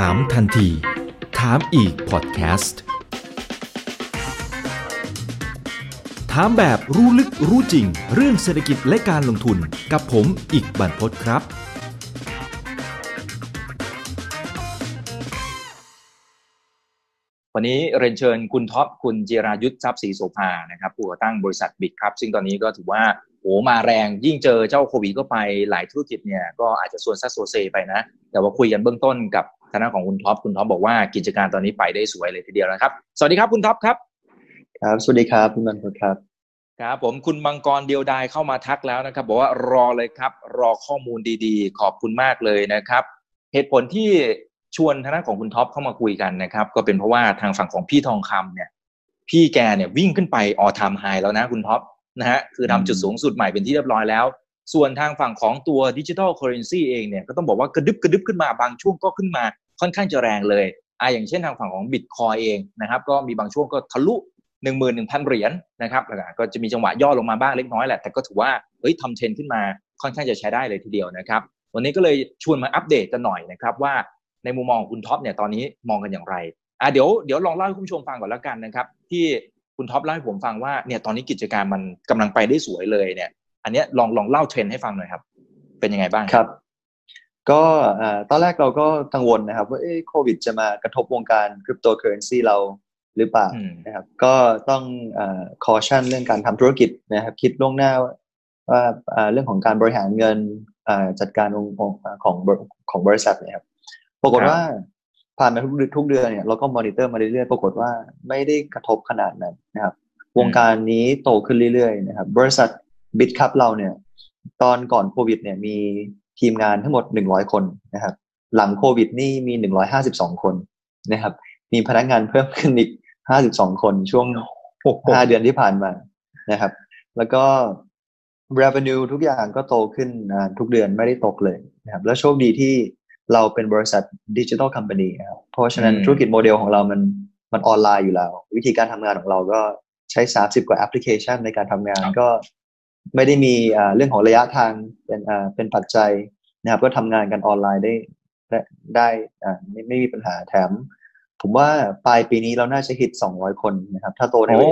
ถามทันที ถามอีกพอดแคสต์ ถามแบบรู้ลึกรู้จริง เรื่องเศรษฐกิจและการลงทุนกับผมอีกบรรพศครับ วันนี้เรียนเชิญคุณท็อปคุณจิรายุทธทรัพย์ศรีโสภานะครับผู้ก่อตั้งบริษัทบิดครับ ซึ่งตอนนี้ก็ถือว่าโอ้มาแรงยิ่งเจอเจ้าโควิดก็ไปหลายธุรกิจเนี่ยก็อาจจะส่วนซัดโซเซไปนะ แต่ว่าคุยกันเบื้องต้นกับ ทางด้านของคุณท็อปคุณท็อปบอกว่ากิจการตอนนี้ไปได้สวยเลยทีเดียวนะครับ สวัสดีครับคุณท็อปครับ ครับ สวัสดีครับคุณมันพครับครับผมคุณมังกรเดียวดายเข้ามาทักแล้วนะครับ บอกว่ารอเลยครับ รอข้อมูลดีๆ ขอบคุณมากเลยนะครับ เหตุผลที่ชวนทางด้านของคุณท็อปเข้ามาคุยกันนะครับ ก็เป็นเพราะว่าทางฝั่งของพี่ทองคำเนี่ย พี่แกเนี่ยวิ่งขึ้นไป all time high แล้วนะคุณท็อปนะฮะคือทำจุดสูงสุดใหม่เป็นที่เรียบร้อยแล้ว ส่วนทางฝั่งของตัว digital currency เองเนี่ยก็ต้องบอกว่ากระดึบกระดึบขึ้นมาบางช่วงก็ขึ้นมา ค่อนข้างจะแรงเลยอ่าอย่างเช่นทางฝั่งของบิตคอยน์เองนะครับ ก็มีบางช่วงก็ทะลุหนึ่งหมื่นหนึ่งพันเหรียญนะครับแล้วก็จะมีจังหวะย่อลงมาบ้างเล็กน้อยแหละ แต่ก็ถือว่าเฮ้ยทำเทรนด์ขึ้นมาค่อนข้างจะใช้ได้เลยทีเดียวนะครับ วันนี้ก็เลยชวนมาอัปเดตกันหน่อยนะครับว่าในมุมมองของคุณท็อปเนี่ยตอนนี้มองกันอย่างไรอะเดี๋ยวเดี๋ยวลองเล่าให้คุณผู้ชมฟังก่อนแล้วกันนะครับ ที่คุณท็อปเล่าให้ผมฟังว่าเนี่ยตอนนี้กิจการมันกำลังไปได้สวยเลยเนี่ย อันนี้ลองลองเล่าเทรนด์ให้ฟังหน่อยครับ เป็นยังไงบ้างครับ ก็ตอนแรกเราก็กังวลนะครับ ว่าโควิดจะมากระทบวงการคริปโตเคอเรนซีเราหรือเปล่านะครับ ก็ต้อง caution เรื่องการทำธุรกิจนะครับ คิดล่วงหน้าว่าเรื่องของการบริหารเงินจัดการของของของบริษัทนะครับ ปรากฏว่าผ่านมาทุกทุกเดือนเนี่ยเราก็มอนิเตอร์มาเรื่อยๆ ปรากฏว่าไม่ได้กระทบขนาดนั้นนะครับ วงการนี้โตขึ้นเรื่อยๆ นะครับ บริษัทบิทคับเราเนี่ย ตอนก่อนโควิด เนี่ยมี ทีมงานทั้งหมดหนึ่งร้อยคนนะครับ หลังโควิดนี่มีหนึ่งร้อยห้าสิบสองคนนะครับ มีพนักงานเพิ่มขึ้นอีกห้าสิบสองคนช่วงห้าเดือนที่ผ่านมานะครับ แล้วก็ revenue ทุกอย่างก็โตขึ้นทุกเดือนไม่ได้ตกเลยนะครับ แล้วโชคดีที่เราเป็นบริษัท digital company ครับเพราะฉะนั้นธุรกิจโมเดลของเรามันมันออนไลน์อยู่แล้ว วิธีการทำงานของเราก็ใช้สามสิบกว่าแอปพลิเคชันในการทำงานก็ ไม่ได้มีเรื่องของระยะทางเป็นเป็นปัจจัยนะครับ ก็ทำงานกันออนไลน์ได้ได้ไม่ไม่มีปัญหาแถม ผมว่าปลายปีนี้เราน่าจะฮิตสองร้อยคนนะครับ ถ้าโตได้โอ้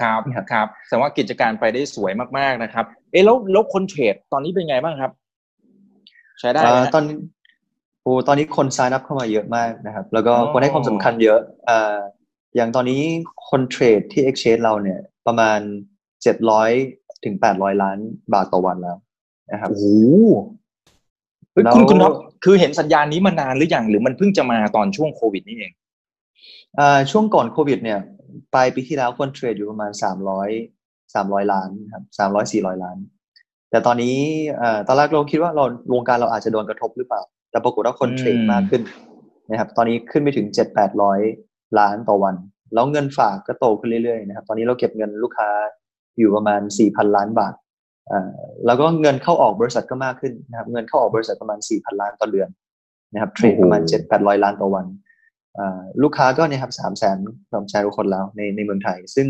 ครับครับแสดงว่ากิจการไปได้สวยมากๆนะครับ เอ๊ะแล้วแล้วคนเทรดตอนนี้เป็นไงบ้างครับ ใช้ได้ตอนโอ้ตอนนี้คนซายนับเข้ามาเยอะมากนะครับ แล้วก็คนให้ความสำคัญเยอะอ่าอย่างตอนนี้คนเทรดที่ Exchange เราเนี่ย ประมาณ เจ็ดร้อยถึงแปดร้อยล้านบาทต่อวันแล้วนะครับโอ้โหคุณคุณท็อปคือเห็นสัญญาณนี้มานานหรือยังหรือมันเพิ่งจะมาตอนช่วงโควิดนี่เองอ่าช่วงก่อนโควิด เนี่ยปลายปีที่แล้วคนเทรดอยู่ประมาณสามร้อยสามร้อยล้านครับสามร้อยสี่ร้อยล้าน แต่ตอนนี้ตอนแรกเราคิดว่าเราวงการเราอาจจะโดนกระทบหรือเปล่า แต่ปรากฏว่าคนเทรดมากขึ้นนะครับ ตอนนี้ขึ้นไปถึงเจ็ดแปดร้อยล้านต่อวัน แล้วเงินฝากก็โตขึ้นเรื่อยๆนะครับ ตอนนี้เราเก็บเงินลูกค้า อยู่ประมาณสี่พันล้านบาทอ่าแล้วก็เงินเข้าออกบริษัทก็มากขึ้นนะครับเงินเข้าออกบริษัทประมาณสี่พันล้านต่อเดือนนะครับเทรดประมาณเจ็ดแปดร้อยล้านต่อวันลูกค้าก็เนี่ยครับสามแสนสามแสนคนแล้วในในเมืองไทย ซึ่ง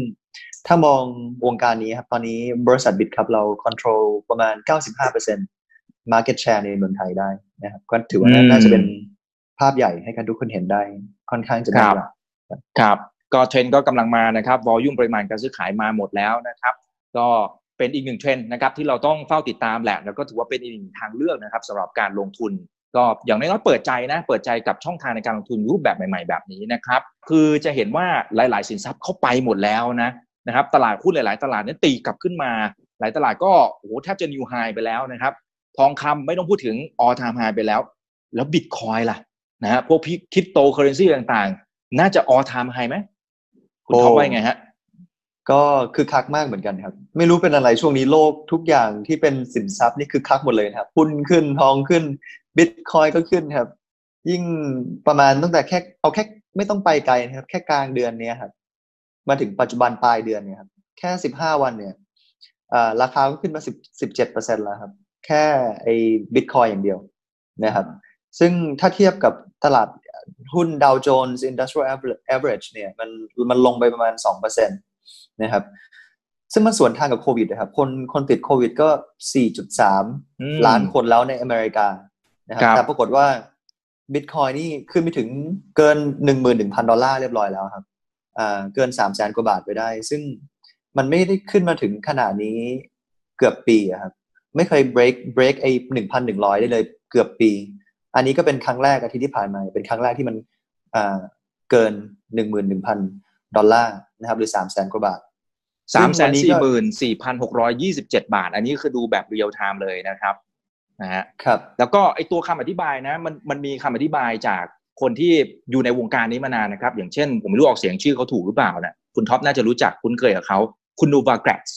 ถ้ามองวงการนี้ครับตอนนี้บริษัทบิตครับเราควบคุมประมาณ 95% market share ในเมืองไทยได้นะครับก็ถือว่าน่าจะเป็นภาพใหญ่ให้กันทุกคนเห็นได้ค่อนข้างจะดีครับ ก็เทรนก็กำลังมานะครับวอลุ่มปริมาณการซื้อขายมาหมดแล้วนะครับ ก็เป็นอีกหนึ่งเทรนนะครับที่เราต้องเฝ้าติดตามแหละแล้วก็ถือว่าเป็นอีกหนึ่งทางเลือกนะครับสำหรับการลงทุน ก็อย่างน้อยๆเปิดใจนะ เปิดใจกับช่องทางในการลงทุนรูปแบบใหม่ ๆ แบบนี้นะครับ คือจะเห็นว่าหลาย ๆ สินทรัพย์เข้าไปหมดแล้วนะนะครับ ตลาดหุ้นหลาย ๆ ตลาดนี่ตีกลับขึ้นมา หลายตลาดก็โอ้โหแทบจะนิวไฮไปแล้วนะครับ ทองคำไม่ต้องพูดถึงออทามไฮไปแล้ว แล้วบิตคอยล่ะนะฮะพวกพี่คริปโตเคอเรนซีต่างๆ น่าจะออทามไฮไหม คุณท็อปว่าไงฮะ ก็คือคักมากเหมือนกันครับ ไม่รู้เป็นอะไรช่วงนี้โลกทุกอย่างที่เป็นสินทรัพย์นี่คือคักหมดเลยครับหุ้นขึ้นทองขึ้นบิตคอยน์ก็ขึ้นครับ ยิ่งประมาณตั้งแต่แค่เอาแค่ไม่ต้องไปไกลนะครับ แค่กลางเดือนเนี้ยครับ มาถึงปัจจุบันปลายเดือนเนี่ยครับแค่สิบห้าวันเนี่ยราคาก็ขึ้นมาสิบสิบเจ็ดเปอร์เซ็นต์แล้วครับ แค่ไอ้บิตคอยน์อย่างเดียวนะครับ ซึ่งถ้าเทียบกับตลาด หุ้น Dow Jones Industrial Average เนี่ยมันมันลงไปประมาณสองเปอร์เซ็นต์นะครับ ซึ่งมันสวนทางกับโควิดนะครับ คนคนติดโควิดก็สี่จุดสามล้านคนแล้วในอเมริกานะครับแต่ปรากฏว่าบิตคอยนี่ขึ้นไปถึงเกินหนึ่งหมื่นหนึ่งพันดอลลาร์เรียบร้อยแล้วครับอ่าเกินสามแสนกว่าบาทไปได้ ซึ่งมันไม่ได้ขึ้นมาถึงขนาดนี้เกือบปีครับ ไม่เคย break break ไอ้หนึ่งพันหนึ่งร้อยได้เลยเกือบปี อันนี้ก็เป็นครั้งแรกอาทิตย์ที่ผ่านมา เป็นครั้งแรกที่มันอ่าเกินหนึ่งหมื่นหนึ่งพันดอลลาร์นะครับหรือสามแสนกว่าบาทสามแสนสี่หมื่นสี่พันหกร้อยยี่สิบเจ็ดบาท อันนี้คือดูแบบ real-time เลยนะครับนะฮะครับ แล้วก็ไอ้ตัวคำอธิบายนะมันมันมีคำอธิบายจากคนที่อยู่ในวงการนี้มานานนะครับ อย่างเช่น ผมไม่รู้ออกเสียงชื่อเขาถูกหรือเปล่านะคุณท็อปน่าจะรู้จักคุ้นเคยกับเขาคุณ Novogratz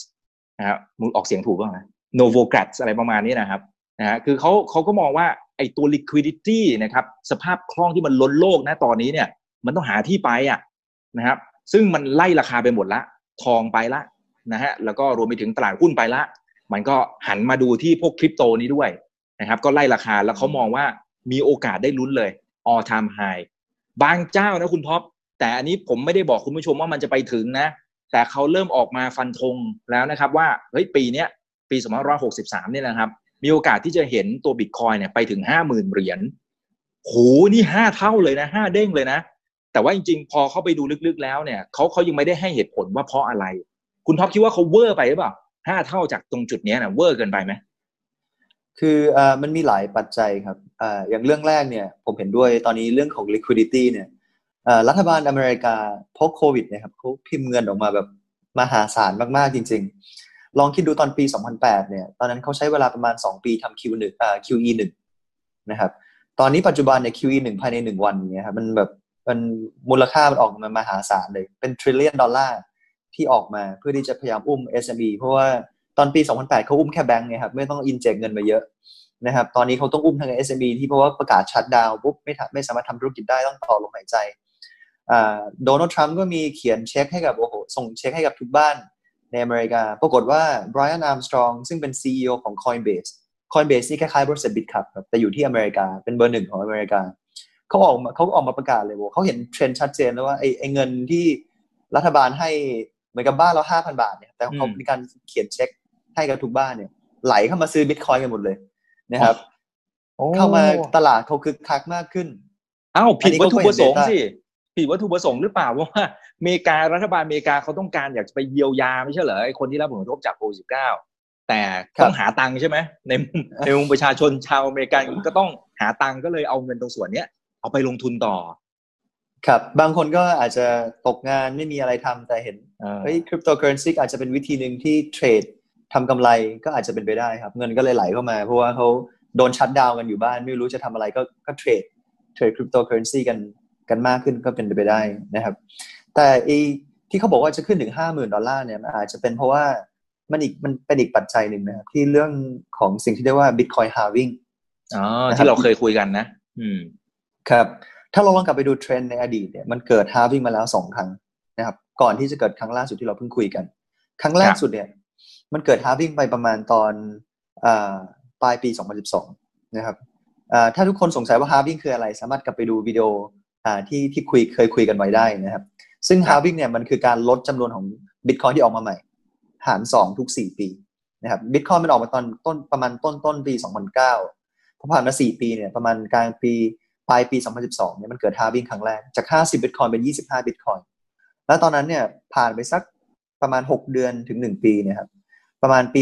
นะครับมึงออกเสียงถูกป่ะนะ Novogratz อะไรประมาณนี้นะครับนะฮะคือเขาเขาก็มองว่า ไอ้ตัว liquidity นะครับสภาพคล่องที่มันล้นโลกนะตอนนี้เนี่ย มันต้องหาที่ไปอะนะครับ ซึ่งมันไล่ราคาไปหมดละ ทองไปละนะฮะแล้วก็รวมไปถึงตลาดหุ้นไปละ มันก็หันมาดูที่พวกคริปโตนี้ด้วยนะครับ ก็ไล่ราคาแล้วเขามองว่ามีโอกาสได้ลุ้นเลย all time high บางเจ้านะคุณท็อปแต่อันนี้ผมไม่ได้บอกคุณผู้ชมว่ามันจะไปถึงนะ แต่เขาเริ่มออกมาฟันธงแล้วนะครับ ว่าเฮ้ยปีเนี้ยปี 2563 เนี่ยนะครับ มีโอกาสที่จะเห็นตัวบิตคอยเนี่ยไปถึงห้าหมื่นเหรียญโหนี่ห้าเท่าเลยนะห้าเด้งเลยนะ แต่ว่าจริงๆ พอเข้าไปดูลึกๆแล้วเนี่ยเขาเขายังไม่ได้ให้เหตุผลว่าเพราะอะไร คุณท็อปคิดว่าเขา over ไปหรือเปล่าห้าเท่าจากตรงจุดนี้นะ over เกินไปไหมคืออ่ามันมีหลายปัจจัยครับอ่าอย่างเรื่องแรกเนี่ย ผมเห็นด้วยตอนนี้เรื่องของ liquidity เนี่ยอ่รัฐบาลอเมริกาพอโควิดนะครับเขาพิมพ์เงินออกมาแบบมหาศาลมากๆจริงๆ ลองคิดดูตอนปี 2008 เนี่ย ตอนนั้นเขาใช้เวลาประมาณ 2 ปีทำ Q1 อ่า QE 1 นะครับ ตอนนี้ปัจจุบันเนี่ย QE 1 ภายใน 1 วันเนี่ยครับมันแบบมันมูลค่ามันออกมามหาศาลเลย เป็น trillion ดอลลาร์ที่ออกมาเพื่อที่จะพยายามอุ้ม SME เพราะว่าตอนปี 2008 เขาอุ้มแค่แบงก์ไงครับ ไม่ต้อง inject เงินมาเยอะนะครับ ตอนนี้เขาต้องอุ้มทาง SME ที่เพราะว่าประกาศ shutdown ปุ๊บไม่ไม่สามารถทำธุรกิจได้ต้องต่อลมหายใจโดนัลด์ทรัมป์ก็มีเขียนเช็คให้กับโอ้โหส่งเช็คให้กับทุกบ้าน ในอเมริกา ปรากฏว่าไบรอันอาร์มสตรองซึ่งเป็น CEO ของ Coinbase Coinbase นี่คล้ายๆบริษัทบิทคับแต่อยู่ที่อเมริกาเป็นเบอร์หนึ่งของอเมริกาเขาออกมาเขาออกมาประกาศเลยว่าเขาเห็นเทรนด์ชัดเจนแล้วว่าไอ้ไอ้เงินที่รัฐบาลให้เหมือนกับบ้านเราห้าพันบาทเนี่ยแต่เขามีการเขียนเช็คให้กับทุกบ้านเนี่ยไหลเข้ามาซื้อบิตคอยน์กันหมดเลยนะครับเข้ามาตลาดเขาคึกคักมากขึ้นอ้าวผิดวัตถุประสงค์สิผิดวัตถุประสงค์หรือเปล่าเพราะว่าอ เมริการัฐบาลอเมริกาเขาต้องการอยากจะไปเยียวยาไม่ใช่เหรอไอ้คนที่รับผลกระทบจากโควิดสิบเก้าแต่ต้องหาตังค์ใช่ไหมในในมุมประชาชนชาวอเมริกันก็ต้องหาตังค์ก็เลยเอาเงินตรงส่วนเนี้ยเอาไปลงทุนต่อ ครับ บางคนก็อาจจะตกงานไม่มีอะไรทำแต่เห็นเฮ้ยคริปโตเคอเรนซีอาจจะเป็นวิธีหนึ่งที่เทรดทำกำไรก็อาจจะเป็นไปได้ครับ เงินก็เลยไหลเข้ามา เพราะว่าเขาโดนชัดดาวกันอยู่บ้าน ไม่รู้จะทำอะไรก็ก็เทรดเทรดคริปโตเคอเรนซีกันกันมากขึ้นก็เป็นไปได้นะครับ แต่ไอ้ที่เขาบอกว่าจะขึ้นถึงห้าหมื่นดอลลาร์เนี่ยมันอาจจะเป็นเพราะว่ามันอีกมันเป็นอีกปัจจัยหนึ่งนะครับที่เรื่องของสิ่งที่เรียกว่า Bitcoin halving อ๋อที่เราเคยคุยกันนะ อืม ครับ ถ้าเราลองกลับไปดูเทรนด์ในอดีตเนี่ยมันเกิด halving มาแล้วสองครั้งนะครับ ก่อนที่จะเกิดครั้งล่าสุดที่เราเพิ่งคุยกัน ครั้งแรกสุดเนี่ย มันเกิด halving ไปประมาณตอนปลายปี 2012 นะครับถ้าทุกคนสงสัยว่า halving คืออะไร สามารถกลับไปดูวิดีโอ ที่ที่คุยเคยคุยกันไว้ได้นะครับ ซึ่ง halving เนี่ยมันคือการลดจำนวนของบิตคอยน์ที่ออกมาใหม่ หาร 2 ทุก 4 ปีนะครับบิตคอยน์มันออกมาตอนต้นประมาณต้นต้นปี 2009พอผ่านมา 4 ปีเนี่ยประมาณกลางปีปลายปี 2012เนี่ยมันเกิด halving ครั้งแรก จาก 50บิตคอยน์เป็น 25บิตคอยน์แล้วตอนนั้นเนี่ยผ่านไปสักประมาณ 6 เดือนถึง 1 ปีเนี่ยครับประมาณปี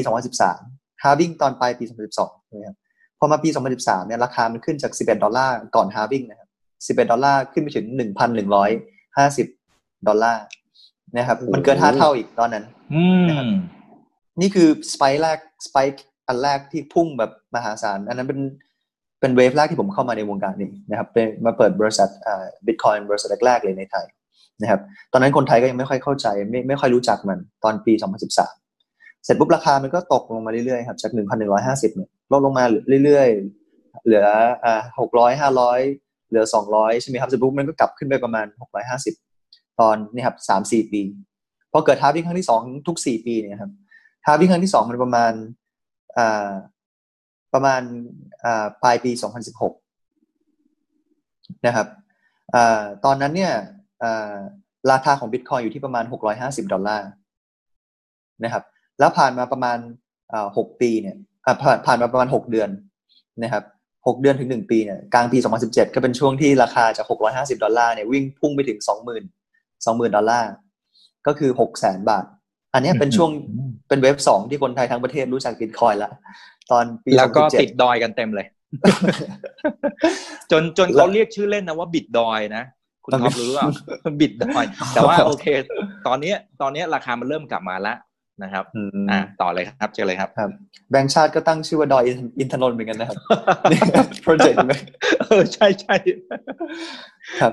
2013 halving ตอนปลายปี 2012นะครับพอมาปี 2013เนี่ยราคามันขึ้นจาก 11 ดอลลาร์ก่อน halving นะครับ 11 ดอลลาร์ขึ้นไปถึง 1,150 ดอลลาร์นะครับ มันเกิน5เท่าอีกตอนนั้นนะครับนี่คือ spike แรก spike อันแรกที่พุ่งแบบมหาศาล อันนั้นเป็นเป็น wave แรกที่ผมเข้ามาในวงการนี้นะครับเป็นมาเปิดบริษัทอ่าบิตคอยน์บริษัทแรกๆเลยในไทยนะครับ ตอนนั้นคนไทยก็ยังไม่ค่อยเข้าใจ ไม่ไม่ค่อยรู้จักมันตอนปี 2013 เสร็จปุ๊บราคามันก็ตกลงมาเรื่อยๆครับจาก 1,150เนี่ยลดลงมาเรื่อยๆ เหลืออ่า600 500 เหลือ 200 ใช่ไหมครับเสร็จปุ๊บมันก็กลับขึ้นไปประมาณ 650 ตอนนี่ครับ3-4ปี พอเกิดท้าวิ่งครั้งที่2ทุก4ปีเนี่ยครับท้าวิ่งครั้งที่2มันประมาณอ่าประมาณปลายปี 2016 นะครับอตอนนั้นเนี่ยราคาของบิตคอยน์อยู่ที่ประมาณ 650 ดอลลาร์นะครับ แล้วผ่านมาประมาณ6ปีเนี่ยผ่านผ่านมาประมาณ6เดือนนะครับ หกเดือนถึงหนึ่งปีเนี่ยกลางปี 2017 ก็เป็นช่วงที่ราคาจาก 650 ดอลลาร์เนี่ยวิ่งพุ่งไปถึง 20,000 20,000 ดอลลาร์ก็คือ 600,000 บาท อันนี้เป็นช่วงเป็น wave สองที่คนไทยทั้งประเทศรู้จักบิตคอยน์แล้วตอนปีแล้วก็ติดดอยกันเต็มเลย จนจนเขาเรียกชื่อเล่นนะว่าบิดดอยนะคุณท็อปรู้ว่าบิดดอย แต่ว่าโอเค ตอนนี้ตอนนี้ราคามันเริ่มกลับมาแล้ว นะครับอ่าต่อเลยครับเจอเลยครับครับ แบงค์ชาติก็ตั้งชื่อว่าดอยอินทนนท์เหมือนกันนะครับโปรเจกต์ไหมเออใช่ใช่ครับ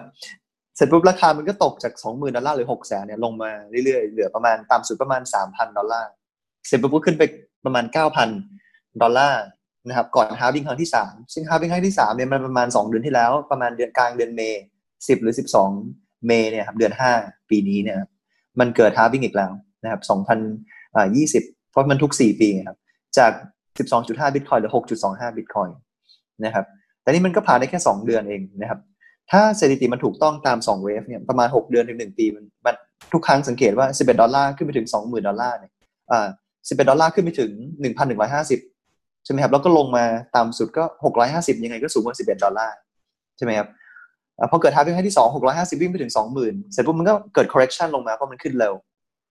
เสร็จปุ๊บราคามันก็ตกจากสองหมื่นดอลลาร์หรือหกแสนเนี่ยลงมาเรื่อยๆ เหลือประมาณต่ำสุดประมาณสามพันดอลลาร์ เสร็จปุ๊บขึ้นไปประมาณเก้าพันดอลลาร์นะครับก่อน halving ครั้งที่สามซึ่ง halving ครั้งที่สามเนี่ยมันประมาณสองเดือนที่แล้ว ประมาณเดือนกลางเดือน May สิบหรือสิบสอง May เนี่ยครับเดือนห้าปีนี้เนี่ยมันเกิด halving อีกแล้ว นะครับสองพันอ่ายี่สิบเพราะมันทุกสี่ปีครับ จากสิบสองจุดห้าบิตคอยน์หรือหกจุดสองห้าบิตคอยน์นะครับ แต่นี่มันก็ผ่านได้แค่สองเดือนเองนะครับ ถ้าสถิติมันถูกต้องตามสอง wave เนี่ย ประมาณหกเดือนถึงหนึ่งปีมันมนทุกครั้งสังเกตว่าสิบเอ็ดดอลลาร์ขึ้นไปถึงสองหมื่นดอลลาร์เนี่ยอ่าสิบเอ็ดดอลลาร์ขึ้นไปถึงหนึ่งพันหนึ่งร้อยห้าสิบใช่ไหมครับ แล้วก็ลงมาต่ำสุดก็หกร้อยห้าสิบยังไงก็สูงกว่าสิบเอ็ดดอลลาร์ใช่ไหมครับพอเกิด halving ครั้งที่สองหกร้อยห้าสิบวิ่งไปถึงสองหมื่นเสร็จปุ๊บมันก็เกิด correction ลงมาเพราะมันขึ้นเร็ว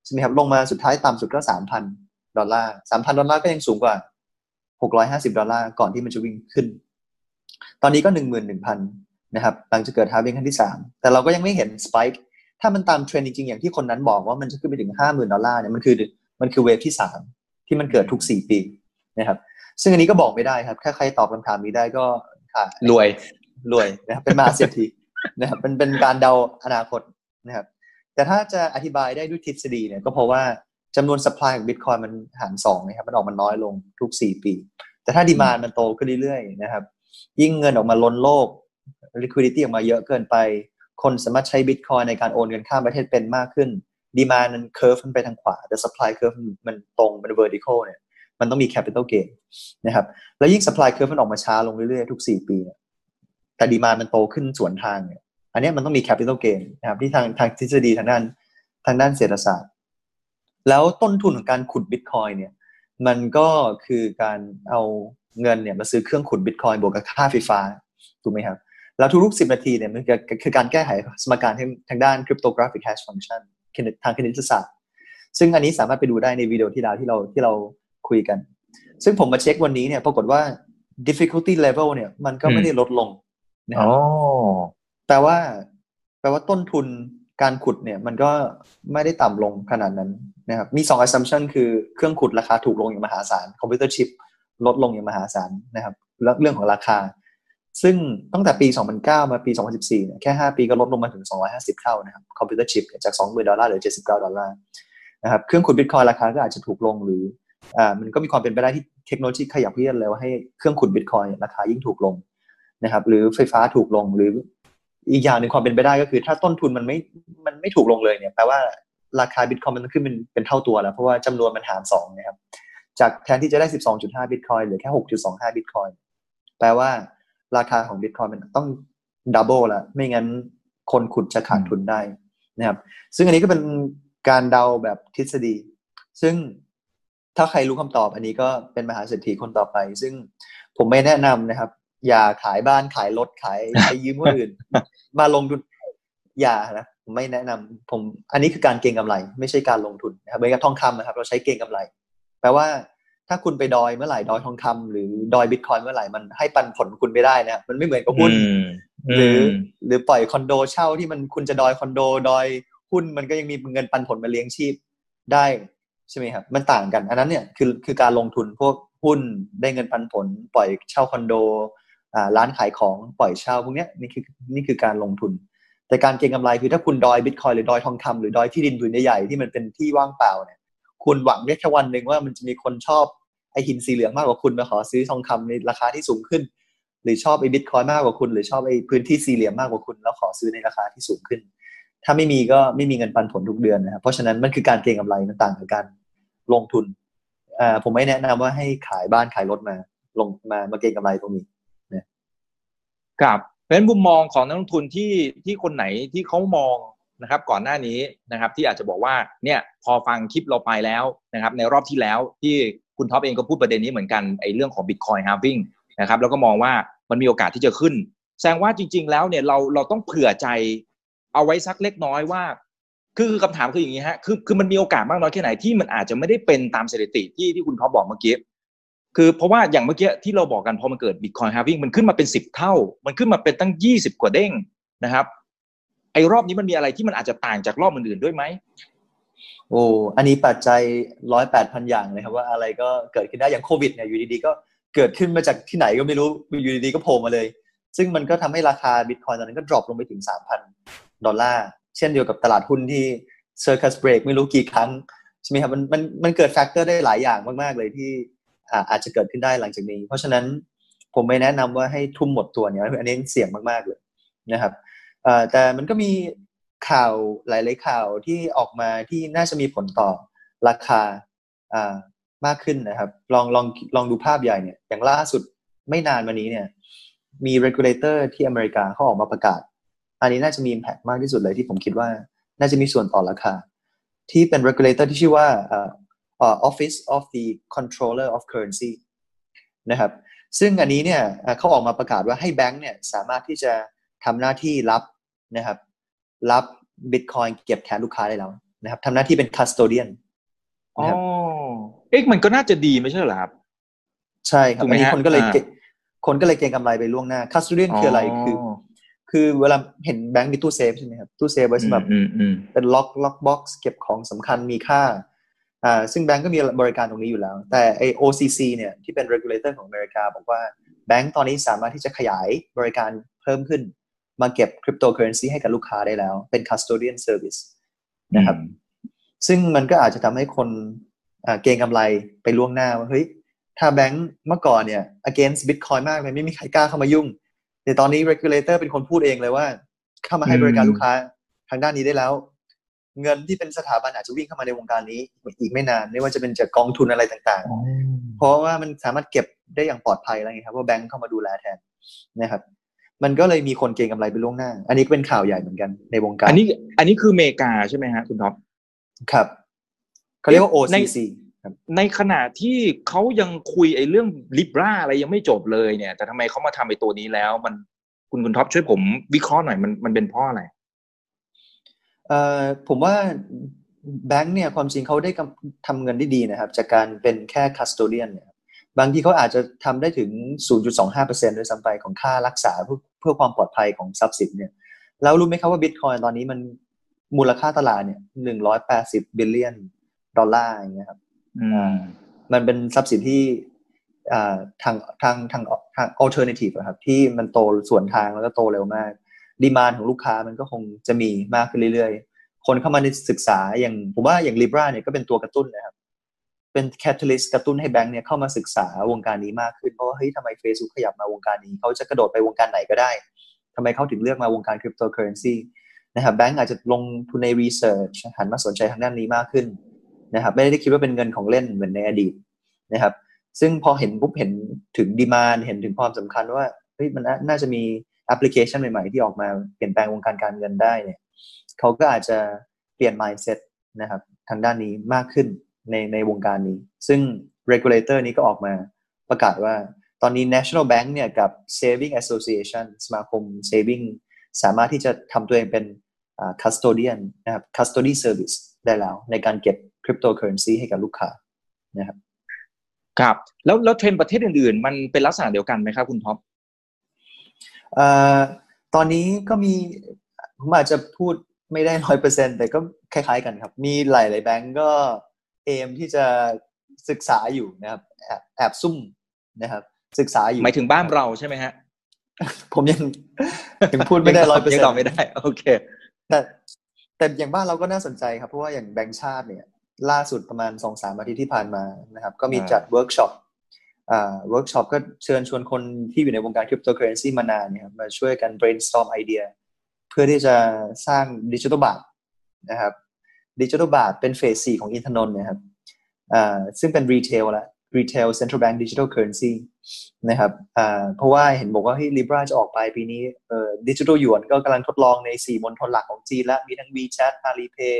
ใช่ไหมครับลงมาสุดท้ายต่ำสุดก็สามพันดอลลาร์สามพันดอลลาร์ก็ยังสูงกว่าหกร้อยห้าสิบดอลลาร์ก่อนที่มันจะวิ่งขึ้น ตอนนี้ก็หนึ่งหมื่นหนึ่งพันนะครับหลังจากเกิด halving ครั้งที่สามแต่เราก็ยังไม่เห็น spike ถ้ามันตามเทรนด์จริงๆอย่างที่คนนั้นบอกว่ามันจะขึ้นไปถึงห้าหมื่นดอลลาร์เนี่ยมันคือมันคือ wave ที่สามที่มันเกิดทุกสี่ปีนะครับ ซึ่งอันนี้ก็บอกไม่ได้ครับถ้าใครตอบคำถามนี้ได้ก็ค่ะรวยรวยนะครับเป็นมหาเศรษฐีนะครับเป็นเป็นการเดาอนาคตนะครับ แต่ถ้าจะอธิบายได้ด้วยทฤษฎีเนี่ยก็เพราะว่าจำนวน supply ของบิตคอยน์มันหารสองนะครับมันออกมาน้อยลงทุกสี่ปี แต่ถ้าดีมานมันโตขึ้นเรื่อยๆนะครับ ยิ่งเงินออกมาล้นโลก liquidity ออกมาเยอะเกินไป คนสามารถใช้บิตคอยในการโอนเงินข้ามประเทศเป็นมากขึ้นดีมานมันเคอร์ฟมันไปทางขวาแต่ supply curve มันตรงมัน vertical เนี่ยมันต้องมี capital gain นะครับแล้วยิ่ง supply curve มันออกมาช้าลงเรื่อยๆ ทุก 4 ปี แต่ดีมามันโตขึ้นสวนทางเนี่ย อันนี้มันต้องมี capital gain นะครับที่ทางทางทฤษฎีทางด้านทางด้านเศรษฐศาสตร์ แล้วต้นทุนของการขุดบิตคอยเนี่ยมันก็คือการเอาเงินเนี่ยมาซื้อเครื่องขุดบิตคอยบวกกับค่าไฟฟ้าถูกไหมครับแล้วทุกๆ10นาทีเนี่ยมันคือการแก้ไขสมการทางด้าน cryptographic hash function ทางคณิตศาสตร์ ซึ่งอันนี้สามารถไปดูได้ในวิดีโอที่แล้วที่เราที่เราคุยกัน ซึ่งผมมาเช็ควันนี้เนี่ยปรากฏว่า difficulty level เนี่ยมันก็ไม่ได้ลดลงนะครับ แปลว่า แปลว่าต้นทุนการขุดเนี่ย มันก็ไม่ได้ต่ำลงขนาดนั้นนะครับ มีสอง assumption คือเครื่องขุดราคาถูกลงอย่างมหาศาลคอมพิวเตอร์ชิปลดลงอย่างมหาศาลนะครับแล้วเรื่องของราคา ซึ่งตั้งแต่ปี 2009 มาปี 2014เนี่ยแค่ 5 ปีก็ลดลงมาถึง 250 เท่านะครับคอมพิวเตอร์ชิปจาก 20,000 ดอลลาร์เหลือ 79 ดอลลาร์นะครับเครื่องขุดบิตคอยน์ราคาก็อาจจะถูกลงหรืออ่ามันก็มีความเป็นไปได้ที่เทคโนโลยีขยับเขยื้อนแล้วให้เครื่องขุดบิตคอยน์ราคายิ่งถูกลงนะครับ หรือไฟฟ้าถูกลงหรือ อีกอย่างหนึ่งความเป็นไปได้ก็คือ ถ้าต้นทุนมันไม่มันไม่ถูกลงเลยเนี่ยแปลว่าราคาบิตคอยมันขึ้นเป็นเป็นเท่าตัวแล้ว เพราะว่าจำนวนมันหารสองนะครับจากแทนที่จะได้12.5บิตคอยหลือแค่6.25บิตคอยแปลว่าราคาของบิตคอยมันต้องดับเบิลละไม่งั้นคนขุดจะขาดทุนได้นะครับ ซึ่งอันนี้ก็เป็นการเดาแบบทฤษฎี ซึ่งถ้าใครรู้คำตอบอันนี้ก็เป็นมหาเศรษฐีคนต่อไป ซึ่งผมไม่แนะนำนะครับ อย่าขายบ้านขายรถขายไปยืมคนอื่น มาลงทุนอย่านะผมไม่แนะนำผมอันนี้คือการเก็งกำไร ไม่ใช่การลงทุนนะครับเหมือนกับทองคำนะครับ เราใช้เก็งกำไร แปลว่าถ้าคุณไปดอยเมื่อไหร่ดอยทองคำหรือดอยบิตคอยเมื่อไหร่มันให้ปันผลคุณไม่ได้นะมันไม่เหมือนกับหุ้นหรือ หรือปล่อยคอนโดเช่าที่มันคุณจะดอยคอนโดดอยหุ้นมันก็ยังมีเงินปันผลมาเลี้ยงชีพได้ใช่ไหมครับมันต่างกัน อันนั้นเนี่ยคือคือการลงทุนพวกหุ้นได้เงินปันผล ปล่อยเช่าคอนโดอ่า ร้านขายของปล่อยเช่าพวกนี้นี่คือนี่คือการลงทุน แต่การเก็งกำไรคือถ้าคุณดอยบิตคอยหรือดอยทองคำหรือดอยที่ดินผืนใหญ่ๆที่มันเป็นที่ว่างเปล่าเนี่ยคุณหวังแค่วันหนึ่งว่ามันจะมีคนชอบไอหินสีเหลืองมากกว่าคุณมาขอซื้อทองคำในราคาที่สูงขึ้น หรือชอบไอบิตคอยมากกว่าคุณ หรือชอบไอพื้นที่สี่เหลี่ยมมากกว่าคุณแล้วขอซื้อในราคาที่สูงขึ้น ถ้าไม่มีก็ไม่มีเงินปันผลทุกเดือนนะครับเพราะฉะนั้นมันคือการเก็งกำไรมันต่างกันลงทุนอ่าผมไม่แนะนำว่าให้ขายบ้านขายรถมาลงมามาเก็งกำไรตรงนี้ ครับเป็นมุมมองของนักลงทุนที่ที่คนไหนที่เขามองนะครับก่อนหน้านี้นะครับที่อาจจะบอกว่าเนี่ยพอฟังคลิปเราไปแล้วนะครับในรอบที่แล้วที่คุณท็อปเองก็พูดประเด็นนี้เหมือนกันไอ้เรื่องของ Bitcoin halving นะครับแล้วก็มองว่ามันมีโอกาสที่จะขึ้น แสดงว่าจริง ๆ แล้วเนี่ยเราเราต้องเผื่อใจเอาไว้สักเล็กน้อยว่า คือคำถามคืออย่างนี้ฮะคือคือมันมีโอกาสมากน้อยแค่ไหนที่มันอาจจะไม่ได้เป็นตามสถิติที่ที่คุณท็อปบอกเมื่อกี้ คือเพราะว่าอย่างเมื่อกี้ที่เราบอกกันพอมันเกิดบิตคอยน์ฮาวิ่งมันขึ้นมาเป็นสิบเท่า มันขึ้นมาเป็นตั้งยี่สิบกว่าเด้งนะครับไอ้รอบนี้มันมีอะไรที่มันอาจจะต่างจากรอบอื่นๆด้วยไหมโอ้อันนี้ปัจจัยร้อยแปดพันอย่างเลยครับว่าอะไรก็เกิดขึ้นได้อย่างโควิดเนี่ยอยู่ดีๆก็เกิดขึ้นมาจากที่ไหนก็ไม่รู้อยู่ดีๆก็โผล่มาเลย ซึ่งมันก็ทำให้ราคาบิตคอยน์ตอนนั้นก็ drop ลงไปถึงสามพันดอลลาร์เช่นเดียวกับตลาดหุ้นที่ circuit break ไม่รู้กี่ครั้งใช่ไหมครับมันมันมันเกิด factor ได้หลายอย่างมากๆเลยที่ อาจจะเกิดขึ้นได้หลังจากนี้ เพราะฉะนั้นผมไม่แนะนำว่าให้ทุ่มหมดตัวเนี่ยอันนี้เสี่ยงมากๆเลยนะครับแต่มันก็มีข่าวหลายๆข่าวที่ออกมาที่น่าจะมีผลต่อราคามากขึ้นนะครับ ลองลองลองดูภาพใหญ่เนี่ยอย่างล่าสุดไม่นานมานี้เนี่ยมี regulator ที่อเมริกาเขาออกมาประกาศ อันนี้น่าจะมี impact มากที่สุดเลยที่ผมคิดว่าน่าจะมีส่วนต่อราคา ที่เป็น regulator ที่ชื่อว่า Office of the Controller of Currency นะครับซึ่งอันนี้เนี่ยเขาออกมาประกาศว่าให้แบงก์เนี่ยสามารถที่จะทำหน้าที่รับนะครับรับบิตคอยน์เก็บแทนลูกค้าได้แล้วนะครับทำหน้าที่เป็น custodianอ๋อเอ๊ะมันก็น่าจะดีไม่ใช่เหรอครับ ใช่ครับอันนี้คนก็เลยคนก็เลยเก็งกำไรไปล่วงหน้า custodian คืออะไรคือคือเวลาเห็นแบงก์มีตู้เซฟใช่ไหมครับตู้เซฟไว้สำหรับเป็น lock lock box เก็บของสำคัญมีค่า อ่าซึ่งแบงก์ก็มีบริการตรงนี้อยู่แล้ว แต่ไอ้ OCC เนี่ยที่เป็น regulator ของอเมริกา บอกว่าแบงก์ตอนนี้สามารถที่จะขยายบริการเพิ่มขึ้น มาเก็บคริปโตเคอเรนซีให้กับลูกค้าได้แล้ว เป็น custodian service นะครับ ซึ่งมันก็อาจจะทำให้คนเก็งกำไรไปล่วงหน้าว่าเฮ้ยถ้าแบงก์เมื่อก่อนเนี่ย against bitcoin มากเลยไม่มีใครกล้าเข้ามายุ่ง แต่ตอนนี้ regulator เป็นคนพูดเองเลยว่า เข้ามาให้บริการลูกค้าทางด้านนี้ได้แล้ว เงินที่เป็นสถาบันอาจจะวิ่งเข้ามาในวงการนี้อีกไม่นาน ไม่ว่าจะเป็นจากกองทุนอะไรต่างๆ เพราะว่ามันสามารถเก็บได้อย่างปลอดภัยอะไรเงี้ยครับว่าแบงค์เข้ามาดูแลแทนนะครับ มันก็เลยมีคนเก็งกำไรไปล่วงหน้า อันนี้ก็เป็นข่าวใหญ่เหมือนกันในวงการ อันนี้อันนี้คือเมกาใช่ไหมฮะคุณท็อปครับเขาเรียกว่า OCC ในขณะที่เขายังคุยไอ้เรื่องลิบราอะไรยังไม่จบเลยเนี่ย แต่ทำไมเขามาทำไอ้ตัวนี้แล้ว มันคุณคุณท็อปช่วยผมวิเคราะห์หน่อยมันมันเป็นเพราะอะไรเอ่อ ผมว่าแบงค์เนี่ยความจริงเขาได้ทำเงินได้ดีนะครับ จากการเป็นแค่ custodian เนี่ยบางทีเขาอาจจะทำได้ถึง 0.25%ด้วยซ้ำไปของค่ารักษาเพื่อเพื่อความปลอดภัยของทรัพย์สินเนี่ยแล้วรู้ไหมครับว่าบิตคอยน์ตอนนี้มันมูลค่าตลาดเนี่ย 180 billion ดอลลาร์อย่างเงี้ยครับมันเป็นทรัพย์สินที่ทางทางทางทาง alternative ครับ ที่มันโตสวนทางแล้วก็โตเร็วมาก demand ของลูกค้ามันก็คงจะมีมากขึ้นเรื่อยๆ คนเข้ามาในศึกษาอย่างผมว่าอย่าง Libra เนี่ยก็เป็นตัวกระตุ้นนะครับเป็น catalyst กระตุ้นให้แบงค์เนี่ยเข้ามาศึกษาวงการนี้มากขึ้น เพราะว่าเฮ้ยทำไมเฟซบุ๊กขยับมาวงการนี้เขาจะกระโดดไปวงการไหนก็ได้ทำไมเขาถึงเลือกมาวงการคริปโตเคอร์เรนซีนะครับแบงค์อาจจะลงทุนใน research หันมาสนใจทางด้านนี้มากขึ้นนะครับไม่ได้คิดว่าเป็นเงินของเล่นเหมือนในอดีตนะครับซึ่งพอเห็นปุ๊บเห็นถึงดีมานเห็นถึงความสำคัญว่าเฮ้ยมันน่าจะมี แอปพลิเคชันใหม่ ๆ ที่ออกมาเปลี่ยนแปลงวงการการเงินได้เนี่ยเขาก็อาจจะเปลี่ยน mindset นะครับทางด้านนี้มากขึ้นในในวงการนี้ ซึ่ง regulator นี้ก็ออกมาประกาศว่าตอนนี้ National Bank เนี่ยกับ Saving Association สมาคม Saving สามารถที่จะทำตัวเองเป็น custodian นะครับ custody service ได้แล้ว ในการเก็บ cryptocurrency ให้กับลูกค้านะครับครับแล้วแล้วเทรนประเทศอื่นๆ มันเป็นลักษณะเดียวกันไหมครับคุณท็อป ตอนนี้ก็มีผมอาจจะพูดไม่ได้ร้อยเปอร์เซ็นแต่ก็คล้ายๆกันครับ มีหลายๆแบงก์ก็เอมที่จะศึกษาอยู่นะครับ แอบแอบซุ่มนะครับ ศึกษาอยู่หมายถึงบ้านเราใช่ไหมฮะ ผมยังยังพูดไม่ได้ร้อยเปอร์เซ็นต์ไม่ได้ โอเค แต่แต่อย่างบ้านเราก็น่าสนใจครับ เพราะว่าอย่างแบงก์ชาติเนี่ย ล่าสุดประมาณสองสามอาทิตย์ที่ผ่านมานะครับ ก็มีจัดเวิร์กช็อป เวิร์กช็อปก็เชิญชวนคนที่อยู่ในวงการคริปโตเคอร์เรนซีมานานเนี่ยมาช่วยกัน brainstorm ไอเดีย เพื่อที่จะสร้างดิจิทัลบาทนะครับดิจิทัลบาทเป็นเฟสสี่ของอินทนนท์นะครับซึ่งเป็น retail ละ retail central bank digital currency นะครับเพราะว่าเห็นบอกว่าไอ้ Libra จะออกไปปีนี้ดิจิทัลหยวนก็กำลังทดลองใน 4มณฑลหลักของจีนและมีทั้ง WeChat Alipay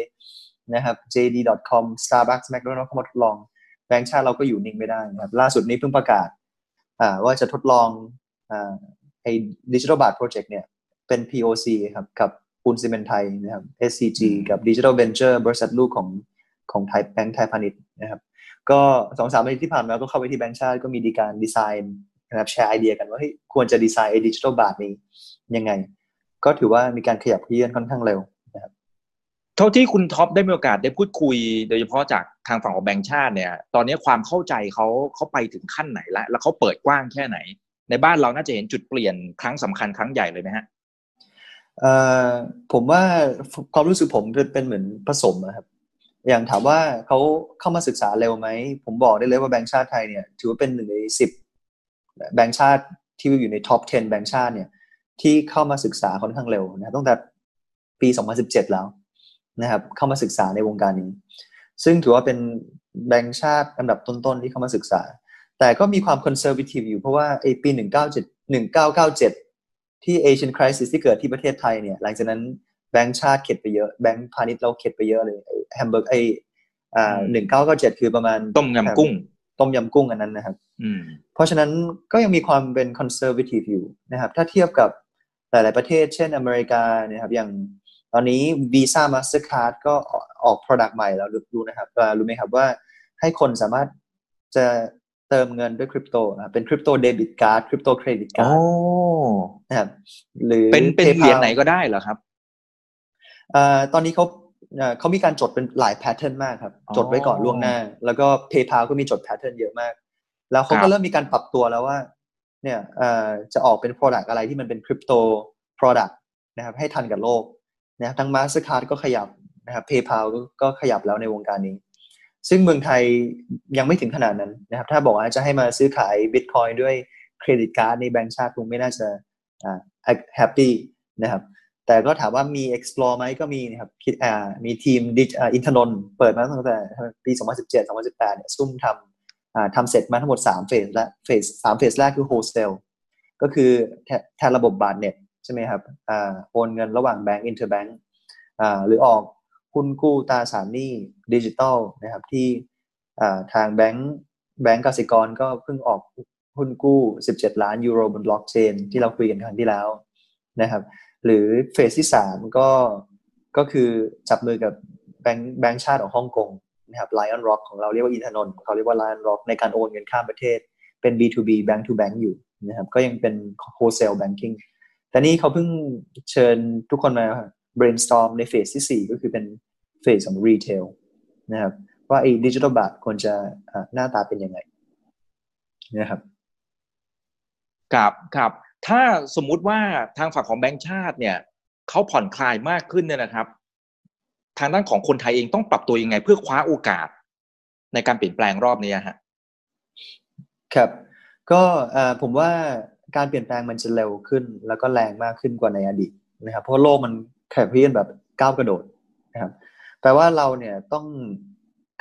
นะครับ JD.com Starbucks McDonald's เข้ามาทดลอง แบงก์ชาติเราก็อยู่นิ่งไม่ได้นะครับล่าสุดนี้เพิ่งประกาศว่าจะทดลองไอ้ดิจิทัลบาทโปรเจกต์เนี่ยเป็น POC ครับกับปูนซีเมนไทยนะครับ SCG กับ Digital Venture บริษัทลูกของของไทยแบงค์ไทยพาณิชย์นะครับก็สองสามปีที่ผ่านมาก็เข้าไปที่แบงค์ชาติก็มีดีการดีไซน์นะครับแชร์ไอเดียกันว่าเฮ้ยควรจะดีไซน์ไอ้ดิจิทัลบาทนี้ยังไง ก็ถือว่ามีการขยับเขยื้อนค่อนข้างเร็ว เท่าที่คุณท็อปได้มีโอกาสได้พูดคุย โดยเฉพาะจากทางฝั่งของแบงค์ชาติเนี่ย ตอนนี้ความเข้าใจเขาเขาไปถึงขั้นไหนแล้ว แล้วเขาเปิดกว้างแค่ไหน ในบ้านเราน่าจะเห็นจุดเปลี่ยนครั้งสำคัญครั้งใหญ่เลยไหมฮะเอ่อผมว่าความรู้สึกผมเป็นเหมือนผสมนะครับ อย่างถามว่าเขาเข้ามาศึกษาเร็วไหม ผมบอกได้เลยว่าแบงค์ชาติไทยเนี่ยถือว่าเป็นหนึ่งในสิบแบงค์ชาติที่อยู่ในท็อป 10 แบงค์ชาติเนี่ยที่เข้ามาศึกษาค่อนข้างเร็วนะตั้งแต่ปี 2017 แล้ว นะครับเข้ามาศึกษาในวงการนี้ ซึ่งถือว่าเป็นแบงค์ชาติอันดับต้นๆที่เข้ามาศึกษา แต่ก็มีความ conservative อยู่เพราะว่าไอปี 1997 1997 ที่ Asian crisis ที่เกิดที่ประเทศไทยเนี่ยหลังจากนั้นแบงค์ชาติเข็ดไปเยอะแบงค์พาณิชย์เราเข็ดไปเยอะเลยแฮมเบอร์เกอร์ ไออ่าหนึ่งเก้าเก้าเจ็ดคือประมาณต้มยำกุ้ง ต้มยำกุ้งอันนั้นนะครับเพราะฉะนั้นก็ยังมีความเป็น conservative อยู่นะครับ ถ้าเทียบกับหลาย ๆ ประเทศ เช่นอเมริกานะครับอย่าง ตอนนี้ Visa Mastercard ก็ออก Product ใหม่แล้วรู้นะครับรู้ไหมครับว่าให้คนสามารถจะเติมเงินด้วยคริปโตนะเป็นคริปโต debit card คริปโต credit cardนะครับหรือเป็นเป็นเหรียญไหนก็ได้เหรอครับตอนนี้เขาเขามีการจดเป็นหลายแพทเทิร์นมากครับ จดไว้ก่อนล่วงหน้า แล้วก็ PayPal ก็มีจดแพทเทิร์นเยอะมาก แล้วเขาก็เริ่มมีการปรับตัวแล้วว่า เนี่ยจะออกเป็น Product อะไรที่มันเป็นคริปโต Product นะครับ ให้ทันกับโลก นะครับทั้ง Mastercard ก็ขยับนะครับ PayPal ก็ขยับแล้วในวงการนี้ ซึ่งเมืองไทยยังไม่ถึงขนาดนั้นนะครับ ถ้าบอกว่าจะให้มาซื้อขาย Bitcoin ด้วยcredit card ในแบงก์ชาติคงไม่น่าจะ happy นะครับแต่ก็ถามว่ามี explore ไหมก็มีนะครับคิดอ่ามีทีมดิอ่าอินทนนท์เปิดมาตั้งแต่ปี 2017 2018เนี่ยซุ่มทำอ่าทำเสร็จมาทั้งหมด 3 phase และ phase สาม phase แรกคือ wholesale ก็คือแทนระบบบาทเน็ต ใช่ไหมครับอโอนเงินระหว่างแบงก์ interbank หรือออกหุ้นกู้ตราสารหนี้ดิจิตอลนะครับที่ทางแบงก์แบงก์กสิกรก็เพิ่งออกหุ้นกู้ 17 ล้านยูโรบนบล็อกเชนที่เราคุยกันครั้งที่แล้วนะครับ หรือเฟสที่สามก็ก็คือจับมือกับแบงค์แบงค์ชาติของฮ่องกงนะครับ Lion Rock ของเราเรียกว่าอินทนนท์เขาเรียกว่า Lion Rock ในการโอนเงินข้ามประเทศเป็น B2B bank to bank อยู่นะครับ ก็ยังเป็น wholesale banking แต่นี่เขาเพิ่งเชิญทุกคนมา brainstorm ในเฟสที่ 4 ก็คือเป็นเฟสของ retail นะครับว่าไอ้ดิจิทัลบาทควรจะหน้าตาเป็นยังไงนะครับครับครับ ถ้าสมมุติว่าทางฝั่งของแบงก์ชาติเนี่ยเขาผ่อนคลายมากขึ้นเนี่ยนะครับ ทางด้านของคนไทยเองต้องปรับตัวยังไง เพื่อคว้าโอกาส ในการเปลี่ยนแปลงรอบนี้ฮะครับ ก็ผมว่า การเปลี่ยนแปลงมันจะเร็วขึ้น แล้วก็แรงมากขึ้นกว่าในอดีตนะครับ เพราะโลกมันแม่งเปลี่ยนแบบก้าวกระโดดนะครับแปลว่าเราเนี่ยต้อง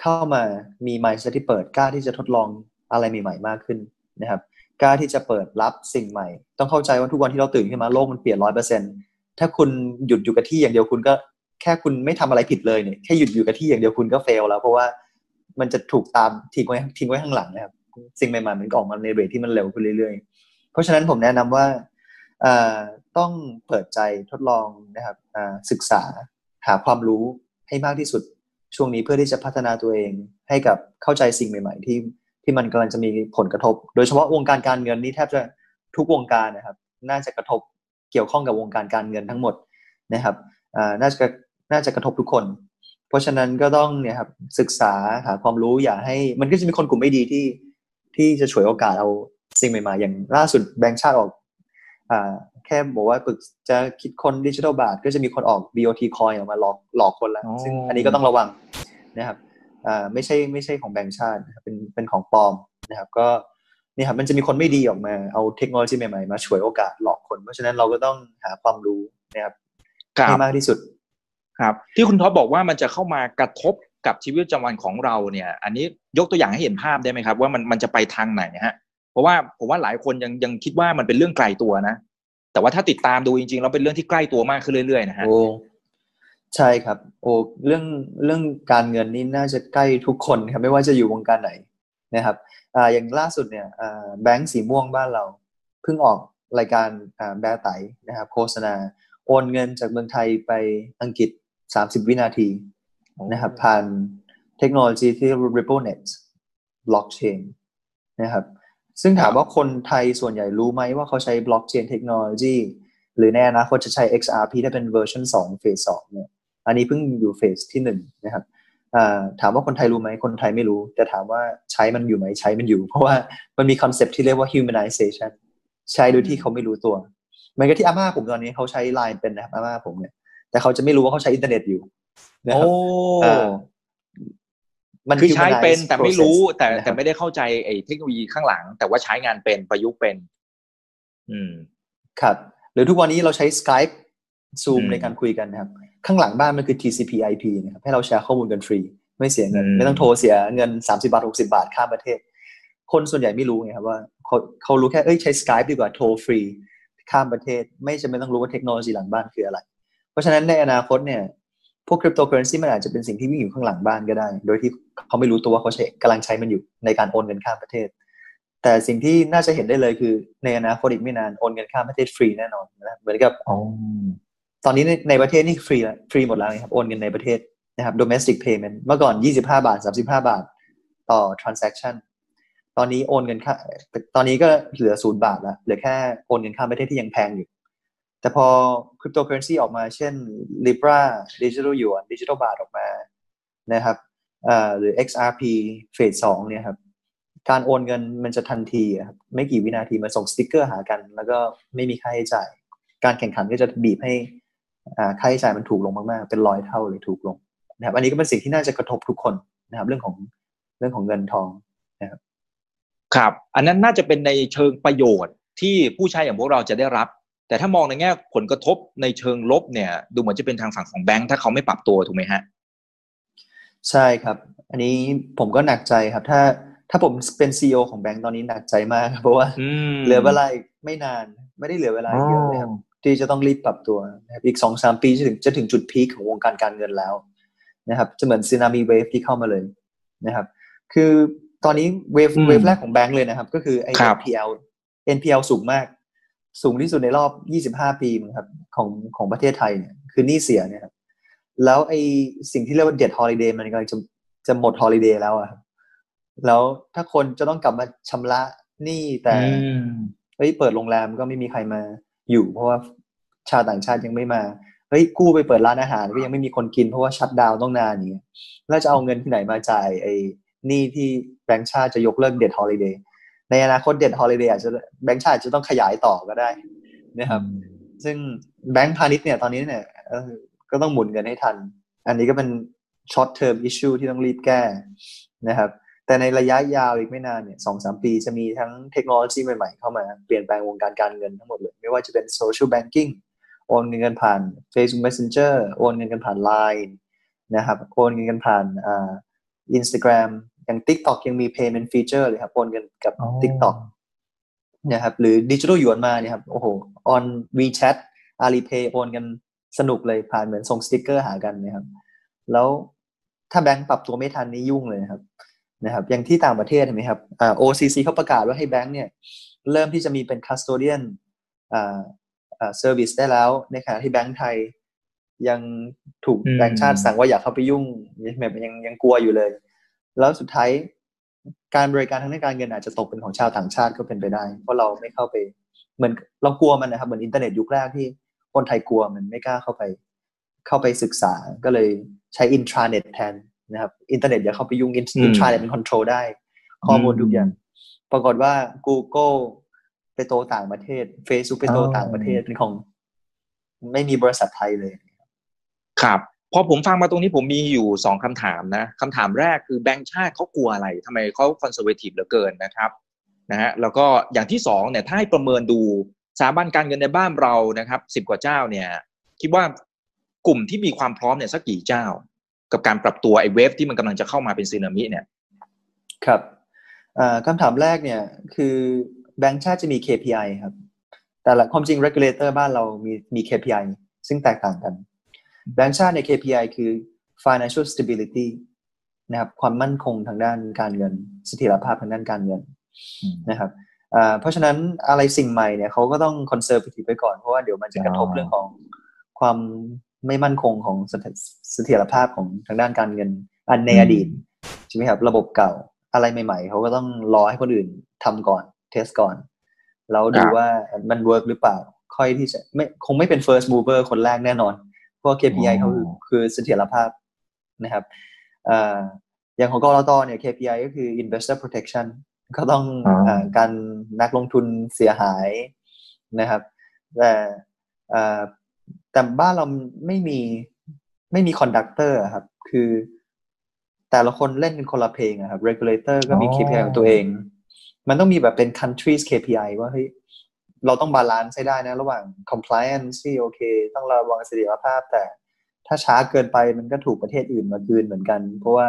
เข้ามามี mindset ที่เปิดกล้าที่จะทดลองอะไรใหม่ๆมากขึ้นนะครับกล้าที่จะเปิดรับสิ่งใหม่ ต้องเข้าใจว่าทุกวันที่เราตื่นขึ้นมาโลกมันเปลี่ยนร้อยเปอร์เซ็นถ้าคุณหยุดอยู่กับที่อย่างเดียวคุณก็แค่คุณไม่ทำอะไรผิดเลยเนี่ยแค่หยุดอยู่กับที่อย่างเดียวคุณก็ fail แล้ว เพราะว่ามันจะถูกตามทิ้งไว้ทิ้งไว้ข้างหลังนะครับ สิ่งใหม่ๆมันก็ออกมาใน rate ที่มันเร็วขึ้นเรื่อยๆ เพราะฉะนั้นผมแนะนำว่าต้องเปิดใจทดลองนะครับศึกษาหาความรู้ให้มากที่สุดช่วงนี้เพื่อที่จะพัฒนาตัวเองให้กับเข้าใจสิ่งใหม่ ๆ ที่ที่มันกำลังจะมีผลกระทบ โดยเฉพาะวงการการเงินนี่แทบจะทุกวงการนะครับ น่าจะกระทบเกี่ยวข้องกับวงการการเงินทั้งหมดนะครับน่าจะน่าจะกระทบทุกคน เพราะฉะนั้นก็ต้องเนี่ยครับศึกษาหาความรู้อย่าให้ มันก็จะมีคนกลุ่มไม่ดีที่ที่จะฉวยโอกาสเอา สิ่งใหม่ๆ อย่างล่าสุดแบงค์ชาติออกอ่าแค่บอกว่าเพิ่งจะคิดค้นดิจิทัลบาท ก็จะมีคนออก BOT coin ออกมาหลอกหลอกคนแล้ว ซึ่งอันนี้ก็ต้องระวังนะครับอ่าไม่ใช่ไม่ใช่ของแบงค์ชาติเป็นเป็นของปลอมนะครับ ก็นี่ครับมันจะมีคนไม่ดีออกมาเอาเทคโนโลยีใหม่ๆ มาฉวยโอกาสหลอกคน เพราะฉะนั้นเราก็ต้องหาความรู้นะครับให้มากที่สุด ครับ ที่คุณท็อปบอกว่ามันจะเข้ามากระทบกับชีวิตประจำวันของเราเนี่ย อันนี้ยกตัวอย่างให้เห็นภาพได้ไหมครับ ว่ามันมันจะไปทางไหนฮะ เพราะว่าผมว่าหลายคนยังยังคิดว่ามันเป็นเรื่องไกลตัวนะ แต่ว่าถ้าติดตามดูจริงๆเราเป็นเรื่องที่ใกล้ตัวมากขึ้นเรื่อยๆนะฮะใช่ครับ โอ้เรื่องเรื่องการเงินนี่น่าจะใกล้ทุกคนครับไม่ว่าจะอยู่วงการไหนนะครับอ่าอย่างล่าสุดเนี่ยอ่าแบงก์สีม่วงบ้านเราเพิ่งออกรายการแบร์ไตนะครับโฆษณาโอนเงินจากเมืองไทยไปอังกฤษ 30 วินาทีนะครับผ่านเทคโนโลยีที่ RippleNet blockchain นะครับ ซึ่งถามว่าคนไทยส่วนใหญ่รู้ไหมว่าเขาใช้ blockchain เทคโนโลยีหรือในอนาคตจะใช้ XRP ถ้าเป็นเวอร์ชัน2 phase 2เนี่ยอันนี้เพิ่งอยู่ phase ที่1นะครับถามว่าคนไทยรู้ไหมคนไทยไม่รู้ แต่ถามว่าใช้มันอยู่ไหมใช้มันอยู่ เพราะว่ามันมี concept ที่เรียกว่า humanization ใช้โดยที่เขาไม่รู้ตัวเหมือนกับที่อาม่าผมตอนนี้เขาใช้ไลน์เป็นนะครับอาม่าผมเนี่ยแต่เขาจะไม่รู้ว่าเขาใช้อินเทอร์เน็ตอยู่โอ้ มันคือใช้เป็นแต่ไม่รู้แต่แต่ไม่ได้เข้าใจไอ้เทคโนโลยีข้างหลัง แต่ว่าใช้งานเป็นประยุกต์เป็น อืม ครับ หรือทุกวันนี้เราใช้ Skype Zoom ในการคุยกันนะครับ ข้างหลังบ้านมันคือ TCP/IP นะครับให้เราแชร์ข้อมูลกันฟรี ไม่เสียเงิน ไม่ต้องโทรเสียเงิน30บาท60บาทข้ามประเทศ คนส่วนใหญ่ไม่รู้ไงครับว่าเขาเขารู้แค่เอ้ยใช้ Skype ดีกว่าโทรฟรี ข้ามประเทศ ไม่จำเป็นต้องรู้ว่าเทคโนโลยีหลังบ้านคืออะไร เพราะฉะนั้นในอนาคตเนี่ย พวกคริปโตเคอเรนซีมันอาจจะเป็นสิ่งที่วิ่งอยู่ข้างหลังบ้านก็ได้ โดยที่เขาไม่รู้ตัวว่าเขาใช้กำลังใช้มันอยู่ในการโอนเงินข้ามประเทศ แต่สิ่งที่น่าจะเห็นได้เลยคือในอนาคตอีกไม่นานโอนเงินข้ามประเทศฟรีแน่นอนนะเหมือนกับตอนนี้ในประเทศนี่ฟรีฟรีหมดแล้วครับโอนเงินในประเทศนะครับ domestic payment เมื่อก่อน 25 บาท 35 บาท ต่อ transaction ตอนนี้โอนเงินค่าตอนนี้ก็เหลือศูนย์บาทแล้วเหลือแค่โอนเงินข้ามประเทศที่ยังแพงอยู่ แต่พอคริปโตเคอเรนซีออกมาเช่น Libra Digital Yuan Digital Baht ออกมานะครับหรือ XRP phase สองเนี่ยครับการโอนเงินมันจะทันทีครับไม่กี่วินาทีมาส่งสติกเกอร์หากัน แล้วก็ไม่มีค่าใช้จ่าย การแข่งขันก็จะบีบให้ค่าใช้จ่ายมันถูกลงมากๆ เป็นร้อยเท่าเลยถูกลงนะครับอันนี้ก็เป็นสิ่งที่น่าจะกระทบทุกคนนะครับ เรื่องของเรื่องของเงินทองนะครับครับ อันนั้นน่าจะเป็นในเชิงประโยชน์ที่ผู้ใช้อย่างพวกเราจะได้รับ แต่ถ้ามองในแง่ผลกระทบในเชิงลบเนี่ย ดูเหมือนจะเป็นทางฝั่งของแบงค์ถ้าเขาไม่ปรับตัวถูกไหมฮะ ใช่ครับ อันนี้ผมก็หนักใจครับ ถ้าถ้าผมเป็นซีอของแบงค์ตอนนี้หนักใจมากเพราะว่าเหลือเวลาไม่นาน ไม่ได้เหลือเวลาเยอะเลยครับที่จะต้องรีบปรับตัวนะครับอีกสองสามปีจะถึงจะถึงจุด peak ของวงการการเงินแล้วนะครับ จะเหมือนสึนามิ wave ที่เข้ามาเลยนะครับ คือตอนนี้ wave wave แรกของแบงค์เลยนะครับ ก็คือไอ้ NPL NPL สูงมาก สูงที่สุดในรอบ 25 ปีมั้งครับของของประเทศไทยเนี่ยคือหนี้เสียเนี่ยครับแล้วไอสิ่งที่เรียกว่า debt holiday มันกำลังจะจะหมด holiday แล้วอะแล้วถ้าคนจะต้องกลับมาชำระหนี้แต่เฮ้ยเปิดโรงแรมก็ไม่มีใครมาอยู่ เพราะว่าชาวต่างชาติยังไม่มาเฮ้ยกู้ไปเปิดร้านอาหารก็ยังไม่มีคนกินเพราะว่า shutdown ตั้งนานอย่างเงี้ยแล้วจะเอาเงินที่ไหนมาจ่ายไอ้หนี้ที่แบงก์ชาติจะยกเลิก debt holiday ในอนาคต debt holiday อาจจะแบงก์ชาติจะต้องขยายต่อก็ได้นะครับ ซึ่งแบงก์พาณิชย์เนี่ยตอนนี้เนี่ยก็ต้องหมุนเงินให้ทัน อันนี้ก็เป็น short-term issue ที่ต้องรีบแก้นะครับ แต่ในระยะยาวอีกไม่นานเนี่ยสองสามปีจะมีทั้งเทคโนโลยีใหม่ๆ เข้ามาเปลี่ยนแปลงวงการการเงินทั้งหมดเลย ไม่ว่าจะเป็น social banking โอนเงินกันผ่าน Facebook Messenger โอนเงินกันผ่าน Line นะครับ โอนเงินกันผ่านอ่าอินสตาแกรม อย่าง TikTok ยังมี payment feature เลยครับโอนเงินกับ TikTok นะครับหรือดิจิทัลหยวนมาเนี่ยครับโอ้โห on WeChat Alipay โอนกันสนุกเลยผ่านเหมือนส่งสติกเกอร์หากันนะครับแล้วถ้าแบงก์ปรับตัวไม่ทันนี่ยุ่งเลยครับนะครับอย่างที่ต่างประเทศเห็นไหมครับอ่า OCC เขาประกาศว่าให้แบงก์เนี่ยเริ่มที่จะมีเป็น custodian อ่าอ่า service ได้แล้วในขณะที่แบงก์ไทยยังถูกแบงก์ชาติสั่งว่าอย่าเข้าไปยุ่งแบบยังยังกลัวอยู่เลย แล้วสุดท้ายการบริการทางด้านการเงินอาจจะตกเป็นของชาวต่างชาติก็เป็นไปได้ เพราะเราไม่เข้าไปเหมือนเรากลัวมันนะครับเหมือนอินเทอร์เน็ตยุคแรกที่คนไทยกลัวมันไม่กล้าเข้าไป เข้าไปศึกษาก็เลยใช้อินทราเน็ตแทนนะครับอินเทอร์เน็ตอย่าเข้าไปยุ่งอินทราเน็ตมัน control ได้ ข้อมูลทุกอย่าง ปรากฏว่า Google ไปโตต่างประเทศ Facebook ไปโตต่างประเทศเป็นของ ไม่มีบริษัทไทยเลย ครับ พอผมฟังมาตรงนี้ผมมีอยู่สองคำถามนะคำถามแรกคือแบงค์ชาติเขากลัวอะไรทำไมเขา conservative เหลือเกินนะครับนะฮะแล้วก็อย่างที่สองเนี่ยถ้าให้ประเมินดูสถาบันการเงินในบ้านเรานะครับสิบกว่าเจ้าเนี่ยคิดว่ากลุ่มที่มีความพร้อมเนี่ยสักกี่เจ้า กับการปรับตัวไอ้เวฟที่มันกำลังจะเข้ามาเป็นซีนามิเนี่ยครับคำถามแรกเนี่ยคือแบงค์ชาติจะมี KPI ครับ แต่ละความจริง regulator บ้านเรามีมี KPI ซึ่งแตกต่างกัน แบงก์ชาติใน KPI คือ financial stability นะครับความมั่นคงทางด้านการเงินเสถียรภาพทางด้านการเงินนะครับเพราะฉะนั้นอะไรสิ่งใหม่เนี่ยเขาก็ต้องคอนเซอร์ v ทีฟไปก่อนเพราะว่าเดี๋ยวมันจะกระทบเรื่องของความไม่มั่นคงของเสถียรภาพของทางด้านการเงิน อันในอดีตใช่ไหมครับระบบเก่าอะไรใหม่ ๆเขาก็ต้องรอให้คนอื่นทำก่อน test ก่อนแล้วดูว่ามัน work หรือเปล่า ค่อยที่จะไม่คงไม่เป็น first mover คนแรกแน่นอน เพราะ KPI เขาคือเสถียรภาพนะครับอย่างของกลตเนี่ย KPI ก็คือ investor protection ก็ต้องกันนักลงทุนเสียหายนะครับ แต่แต่บ้านเราไม่มีไม่มี conductor ครับ คือแต่ละคนเล่นเป็นคนละเพลงครับ regulator ก็มี KPI ของตัวเอง มันต้องมีแบบเป็น country's KPI ว่าเฮ้ย เราต้อง balance ให้ได้นะ ระหว่าง compliance ที่โอเค ต้องระวังเสถียรภาพ แต่ถ้าช้าเกินไปมันก็ถูกประเทศอื่นมากลืนเหมือนกัน เพราะว่า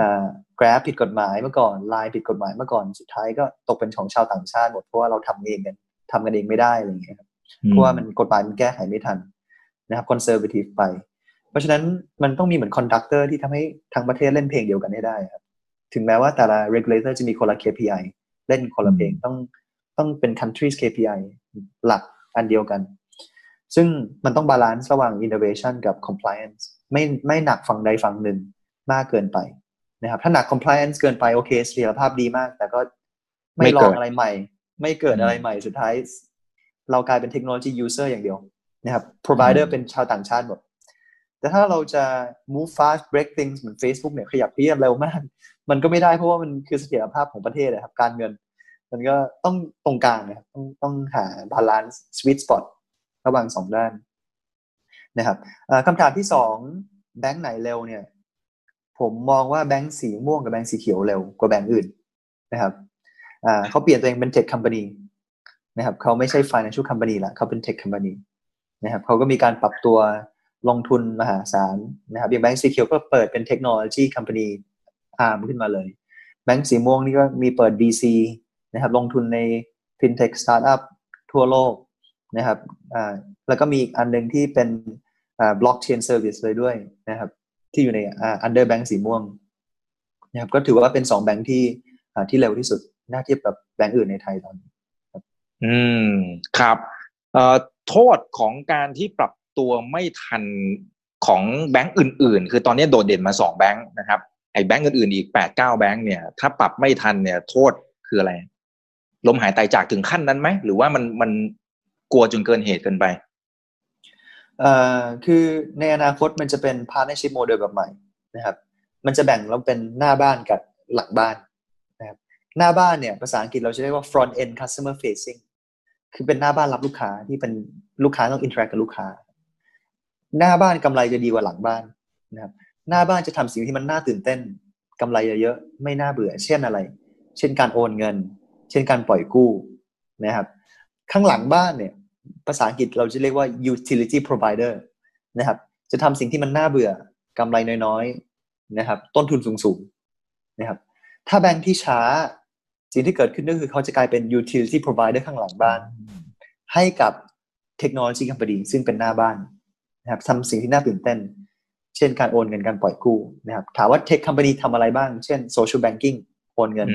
อ่า Grab ผิดกฎหมายเมื่อก่อน Line ผิดกฎหมายเมื่อก่อนสุดท้ายก็ตกเป็นของชาวต่างชาติหมดเพราะว่าเราทำเองกันทำกันเองไม่ได้อะไรอย่างเงี้ยครับเพราะว่ามันกฎหมายมันแก้ไขไม่ทันนะครับ conservative ไป เพราะฉะนั้นมันต้องมีเหมือน conductor ที่ทำให้ทั้งประเทศเล่นเพลงเดียวกันให้ได้ครับถึงแม้ว่าแต่ละ regulator จะมีคนละ KPI เล่นคนละเพลงต้อง ต้องเป็น country's KPI หลักอันเดียวกัน ซึ่งมันต้อง balance ระหว่าง innovation กับ compliance ไม่ไม่หนักฝั่งใดฝั่งหนึ่งมากเกินไปนะครับถ้าหนัก compliance เกินไปโอเคเสถียรภาพดีมาก แต่ก็ไม่ลองอะไรใหม่ ไม่เกิดอะไรใหม่สุดท้าย เรากลายเป็นเทคโนโลยี user อย่างเดียวนะครับ provider เป็นชาวต่างชาติหมดแต่ถ้าเราจะ move fast break things เหมือน Facebook เนี่ยขยับเปลี่ยนเร็วมาก มันก็ไม่ได้เพราะว่ามันคือเสถียรภาพของประเทศนะครับ การเงิน มันก็ต้องตรงกลางนะครับต้องต้องหา balance sweet spot ระหว่างสองด้านนะครับคำถามที่สองแบงค์ไหนเร็วเนี่ย ผมมองว่าแบงค์สีม่วงกับแบงค์สีเขียวเร็วกว่าแบงค์อื่นนะครับเขาเปลี่ยนตัวเองเป็น tech company นะครับเขาไม่ใช่ financial company ละเขาเป็น tech company นะครับเขาก็มีการปรับตัวลงทุนมหาศาลนะครับอย่างแบงก์สีเขียวก็เปิดเป็นเทคโนโลยีคัมพานีอาร์มขึ้นมาเลย แบงก์สีม่วงนี่ก็มีเปิด VC นะครับลงทุนใน FinTech Startup ทั่วโลกนะครับแล้วก็มีอีกอันหนึ่งที่เป็น Blockchain Service เลยด้วยนะครับ ที่อยู่ใน Under Bank สีม่วงนะครับก็ถือว่าเป็นสองแบงค์ที่ที่เร็วที่สุดน่าเทียบกับแบงค์อื่นในไทยตอนนี้อืมครับโทษของการที่ปรับตัวไม่ทันของแบงก์อื่น ๆ คือตอนนี้โดดเด่นมาสองแบงก์นะครับไอ้แบงก์อื่นๆอีกแปดเก้าแบงก์เนี่ยถ้าปรับไม่ทันเนี่ยโทษคืออะไร ล้มหายตายจากถึงขั้นนั้นไหมหรือว่ามันมันกลัวจนเกินเหตุเกินไปเอ่อคือในอนาคตมันจะเป็น partnership model แบบใหม่นะครับ มันจะแบ่งเราเป็นหน้าบ้านกับหลังบ้านนะครับหน้าบ้านเนี่ยภาษาอังกฤษเราจะเรียกว่า front end customer facing คือเป็นหน้าบ้านรับลูกค้าที่เป็นลูกค้าต้อง interact กับลูกค้า หน้าบ้านกำไรจะดีกว่าหลังบ้านนะครับหน้าบ้านจะทำสิ่งที่มันน่าตื่นเต้นกำไรเยอะๆไม่น่าเบื่อ เช่นอะไร เช่นการโอนเงิน เช่นการปล่อยกู้นะครับ ข้างหลังบ้านเนี่ยภาษาอังกฤษเราจะเรียกว่า utility provider นะครับ จะทำสิ่งที่มันน่าเบื่อกำไรน้อยๆนะครับ ต้นทุนสูงๆนะครับ ถ้าแบงค์ที่ช้าสิ่งที่เกิดขึ้นก็คือเขาจะกลายเป็น utility provider ข้างหลังบ้าน ให้กับเทคโนโลยีคัมพานีซึ่งเป็นหน้าบ้านนะครับทำสิ่งที่น่าตื่นเต้น เช่นการโอนเงินการปล่อยกู้นะครับ ถามว่าเทคคัมพานีทำอะไรบ้าง เช่น social banking โอนเงิน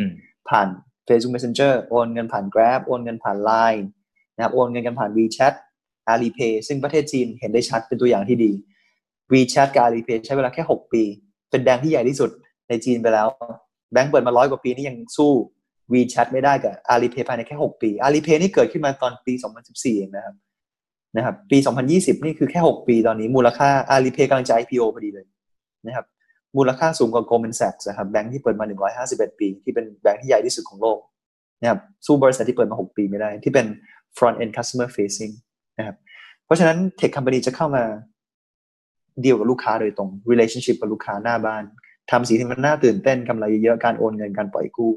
ผ่าน Facebook Messenger โอนเงินผ่าน Grab โอนเงินผ่าน Line นะครับโอนเงินกันผ่าน WeChat Alipay ซึ่งประเทศจีนเห็นได้ชัดเป็นตัวอย่างที่ดี WeChat กับ Alipay ใช้เวลาแค่ 6 ปี เป็นแดงที่ใหญ่ที่สุดในจีนไปแล้ว แบงก์เปิดมาร้อยกว่าปีนี่ยังสู้ WeChat ไม่ได้กับ Alipay ภายในแค่ 6 ปี Alipay นี่เกิดขึ้นมาตอนปี 2014 เองนะครับนะครับปี 2020 นี่คือแค่ 6 ปีตอนนี้มูลค่า Alipay กำลังจะ IPO พอดีเลยนะครับ มูลค่าสูงกว่า Goldman Sachs นะครับแบงค์ที่เปิดมา 151 ปี ที่เป็นแบงค์ที่ใหญ่ที่สุดของโลกนะครับสู้บริษัทที่เปิดมา 6 ปีไม่ได้ ที่เป็น front end customer facing นะครับเพราะฉะนั้น tech company จะเข้ามาเดียวกับลูกค้าโดยตรง relationship กับลูกค้าหน้าบ้านทำสิ่งที่มันน่าตื่นเต้นกำไรเยอะการโอนเงินการปล่อยกู้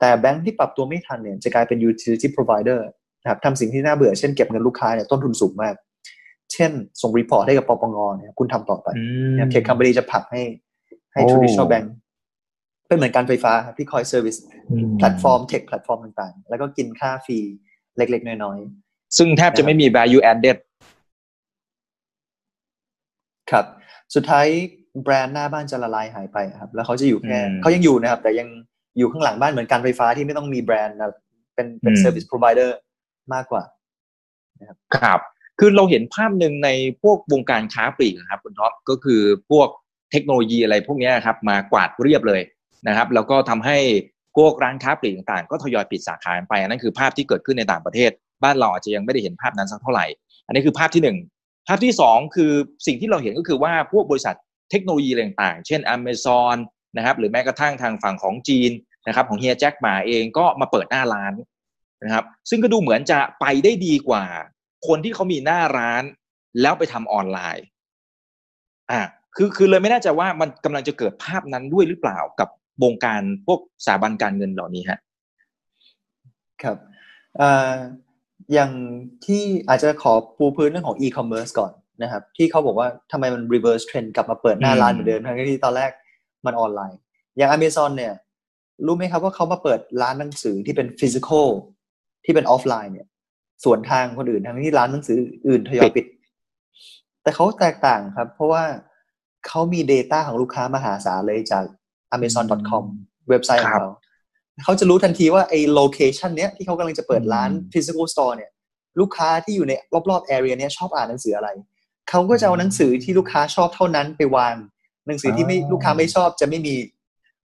แต่แบงค์ที่ปรับตัวไม่ทันเนี่ยจะกลายเป็น utility provider นะครับทำสิ่งที่น่าเบื่อเช่นเก็บเงินลูกค้าเนี่ยต้นทุนสูงมาก เช่น ส่ง report ให้กับปปงเนี่ยคุณทำต่อไปเนี่ย tech company จะผลักให้ ให้ traditional bank เป็นเหมือนการไฟฟ้าที่คอย service แพลตฟอร์ม tech แพลตฟอร์มต่างๆ แล้วก็กินค่า fee เล็กๆ น้อยๆ ซึ่งแทบจะไม่มี value added ครับ สุดท้ายแบรนด์หน้าบ้านจะละลายหายไปครับ แล้วเขาจะอยู่แค่เขายังอยู่นะครับ แต่ยังอยู่ข้างหลังบ้านเหมือนการไฟฟ้าที่ไม่ต้องมีแบรนด์นะเป็นเป็น service provider มากกว่านะครับครับ คือเราเห็นภาพหนึ่งในพวกวงการค้าปลีกครับคุณท็อปก็คือพวก เทคโนโลยีอะไรพวกนี้ครับมากวาดเรียบเลยนะครับ แล้วก็ทำให้พวกร้านค้าปลีกต่างๆ ก็ทยอยปิดสาขาไปอันนั้นคือภาพที่เกิดขึ้นในต่างประเทศ บ้านเราอาจจะยังไม่ได้เห็นภาพนั้นสักเท่าไหร่ อันนี้คือภาพที่หนึ่งภาพที่สองคือสิ่งที่เราเห็นก็คือว่าพวกบริษัทเทคโนโลยีต่างๆ เช่น Amazon นะครับหรือแม้กระทั่งทางฝั่งของจีนนะครับของเฮียแจ็คหมาเองก็มาเปิดหน้าร้านนะครับซึ่งก็ดูเหมือนจะไปได้ดีกว่า คนที่เขามีหน้าร้านแล้วไปทำออนไลน์อ่า คือคือเลยไม่แน่ใจว่ามันกำลังจะเกิดภาพนั้นด้วยหรือเปล่ากับวงการพวกสถาบันการเงินเหล่านี้ฮะครับอ่าอย่างที่อาจจะขอปูพื้นเรื่องของ e-commerce ก่อนนะครับ ที่เขาบอกว่าทำไมมัน reverse trend กลับมาเปิดหน้าร้านเหมือนเดิมทั้งที่ตอนแรกมันออนไลน์ อย่าง Amazon เนี่ย รู้ไหมครับว่าเขามาเปิดร้านหนังสือที่เป็น physical ที่เป็นออฟไลน์เนี่ย ส่วนทางคนอื่นทั้งที่ร้านหนังสืออื่นทยอยปิด แต่เขาแตกต่างครับ เพราะว่า เขามี Data ของลูกค้ามหาศาลเลยจาก amazon.com เว็บไซต์ของเขาเขาจะรู้ทันทีว่าไอ้โลเคชันเนี้ยที่เขากำลังจะเปิดร้าน physical store เนี่ย ลูกค้าที่อยู่ในรอบๆ area เนี้ยชอบอ่านหนังสืออะไร เขาก็จะเอาหนังสือที่ลูกค้าชอบเท่านั้นไปวาง หนังสือที่ไม่ลูกค้าไม่ชอบจะไม่มี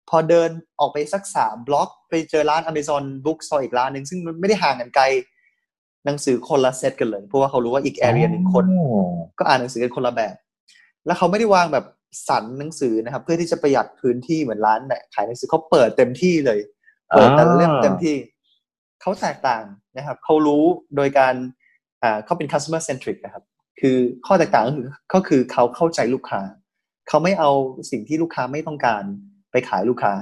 พอเดินออกไปสักสามบล็อกไปเจอร้าน Amazon Book Store อีกร้านหนึ่งซึ่งมันไม่ได้ห่างกันไกล หนังสือคนละเซตกันเลย เพราะว่าเขารู้ว่าอีกแอเรียหนึ่งคน ก็อ่านหนังสือกันคนละแบบ แล้วเขาไม่ได้วางแบบสันหนังสือนะครับ เพื่อที่จะประหยัดพื้นที่เหมือนร้านไหนขายหนังสือเขาเปิดเต็มที่เลย เปิดแต่ละเล่มเต็มที่เขาแตกต่างนะครับเขารู้โดยการอ่าเขาเป็น customer centric นะครับ คือข้อแตกต่างก็คือก็คือเขาเข้าใจลูกค้า เขาไม่เอาสิ่งที่ลูกค้าไม่ต้องการไปขายลูกค้า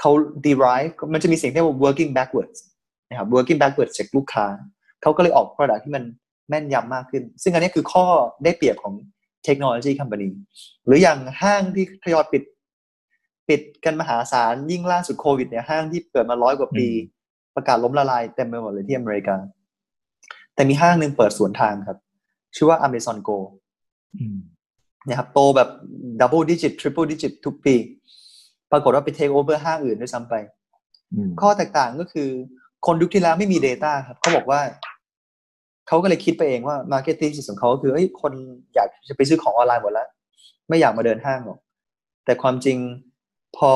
เขา derive มันจะมีสิ่งที่เรียกว่า working backwards นะครับ working backwards จากลูกค้า เขาก็เลยออก product ที่มันแม่นยำมากขึ้น ซึ่งอันนี้คือข้อได้เปรียบของ เทคโนโลยีคัม p a n y หรืออย่างห้างที่ทยอยปิด ปิดกันมหาศาลยิ่งล่าสุดโควิดเนี่ยห้างที่เปิดมาร้อยกว่าปี ประกาศล้มละลายเต็มไปหมดเลยที่อเมริกา แต่มีห้างหนึ่งเปิดสวนทางครับ ชื่อว่า Amazon Go นะครับโตแบบdouble digit triple digit ทุกปี ปรากฏว่าไป take over ห้างอื่นด้วยซ้ำไป ข้อแตกต่างก็คือ คนยุคที่แล้วไม่มี Data ครับเขาบอกว่า เขาก็เลยคิดไปเองว่า marketing ของเขาคือเฮ้ยคนอยากจะไปซื้อของออนไลน์หมดแล้ว ไม่อยากมาเดินห้างหรอกแต่ความจริงพอ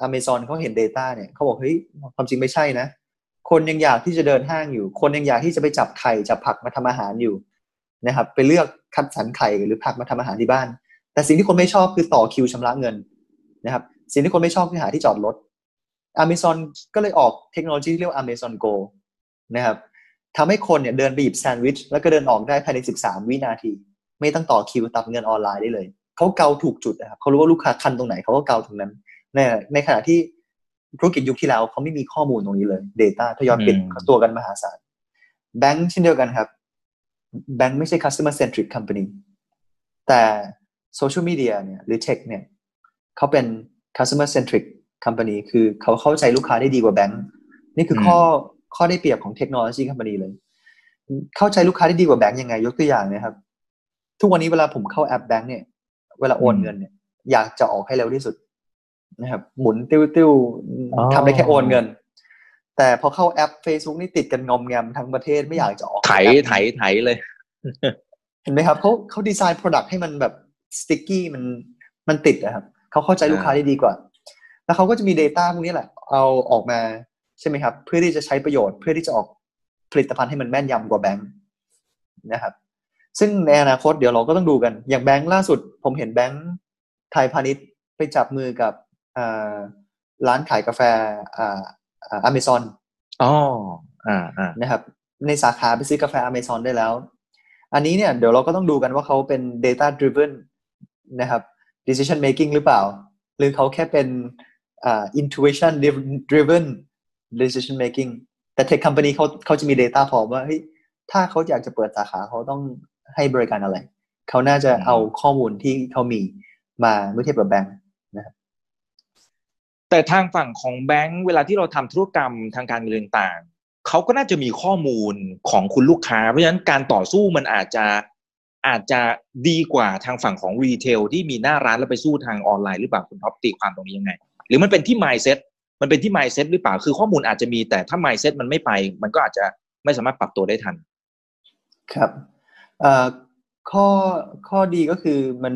อเมซอนเขาเห็น Data เนี่ยเขาบอกเฮ้ยความจริงไม่ใช่นะ คนยังอยากที่จะเดินห้างอยู่ คนยังอยากที่จะไปจับไข่จับผักมาทำอาหารอยู่นะครับ ไปเลือกคัดสรรไข่หรือผักมาทำอาหารที่บ้าน แต่สิ่งที่คนไม่ชอบคือต่อคิวชำระเงินนะครับ สิ่งที่คนไม่ชอบคือหาที่จอดรถอเมซอนก็เลยออกเทคโนโลยีที่เรียกว่า Amazon Go นะครับ ทำให้คนเนี่ยเดินไปหยิบแซนด์วิชแล้วก็เดินออกได้ภายใน 13 วินาที ไม่ต้องต่อคิวตับเงินออนไลน์ได้เลย เขาเกาถูกจุดนะครับเขารู้ว่าลูกค้าคันตรงไหนเขาก็เกาตรงนั้น ในในขณะที่ธุรกิจยุคที่แล้วเขาไม่มีข้อมูลตรงนี้เลย Data ทยอยปิดตัวกันมหาศาลแบงค์เช่นเดียวกันครับแบงค์ไม่ใช่ customer centric company แต่โซเชียลมีเดียเนี่ยหรือ tech เนี่ยเขาเป็น customer centric company คือเขาเข้าใจลูกค้าได้ดีกว่าแบงค์นี่คือข้อ ข้อได้เปรียบของ technology company เลย เข้าใจลูกค้าได้ดีกว่าแบงก์ยังไง ยกตัวอย่างนะครับ ทุกวันนี้เวลาผมเข้าแอปแบงก์เนี่ย เวลาโอนเงินเนี่ย อยากจะออกให้เร็วที่สุดนะครับ หมุนติ้วติ้วทำได้แค่โอนเงิน แต่พอเข้าแอป Facebook นี่ติดกันงอมแงมทั้งประเทศไม่อยากจะออกไถไถไถเลย เห็นไหมครับเขาเขาดีไซน์ Product ให้มันแบบสติ๊กกี้มันมันติดนะครับเขาเข้าใจลูกค้าได้ดีกว่า แล้วเขาก็จะมี Data พวกนี้แหละ เอาออกมา ใช่ไหมครับ เพื่อที่จะใช้ประโยชน์ เพื่อที่จะออกผลิตภัณฑ์ให้มันแม่นยำกว่าแบงค์นะครับ ซึ่งในอนาคตเดี๋ยวเราก็ต้องดูกัน อย่างแบงค์ล่าสุด ผมเห็นแบงค์ไทยพาณิชย์ไปจับมือกับร้านขายกาแฟอเมซอนอ๋ออ่าอ่านะครับ ในสาขาไปซื้อกาแฟอเมซอนได้แล้ว อันนี้เนี่ยเดี๋ยวเราก็ต้องดูกันว่าเขาเป็น data driven นะครับ decision making หรือเปล่า หรือเขาแค่เป็น intuition driven decision making แต่ tech company เขาเขาจะมี data พอว่าเฮ้ยถ้าเขาอยากจะเปิดสาขาเขาต้องให้บริการอะไร เขาน่าจะเอาข้อมูลที่เขามีมาเมื่อเทียบกับแบงค์นะครับแต่ทางฝั่งของแบงค์เวลาที่เราทำธุรกรรมทางการเงินต่างเขาก็น่าจะมีข้อมูลของคุณลูกค้า เพราะฉะนั้นการต่อสู้มันอาจจะอาจจะดีกว่าทางฝั่งของ retail ที่มีหน้าร้านแล้วไปสู้ทางออนไลน์หรือเปล่าคุณท็อปตีความตรงนี้ยังไง หรือมันเป็นที่ mindset มันเป็นที่ mindset หรือเปล่า คือข้อมูลอาจจะมีแต่ถ้า mindset มันไม่ไป มันก็อาจจะไม่สามารถปรับตัวได้ทัน ครับข้อข้อดีก็คือมัน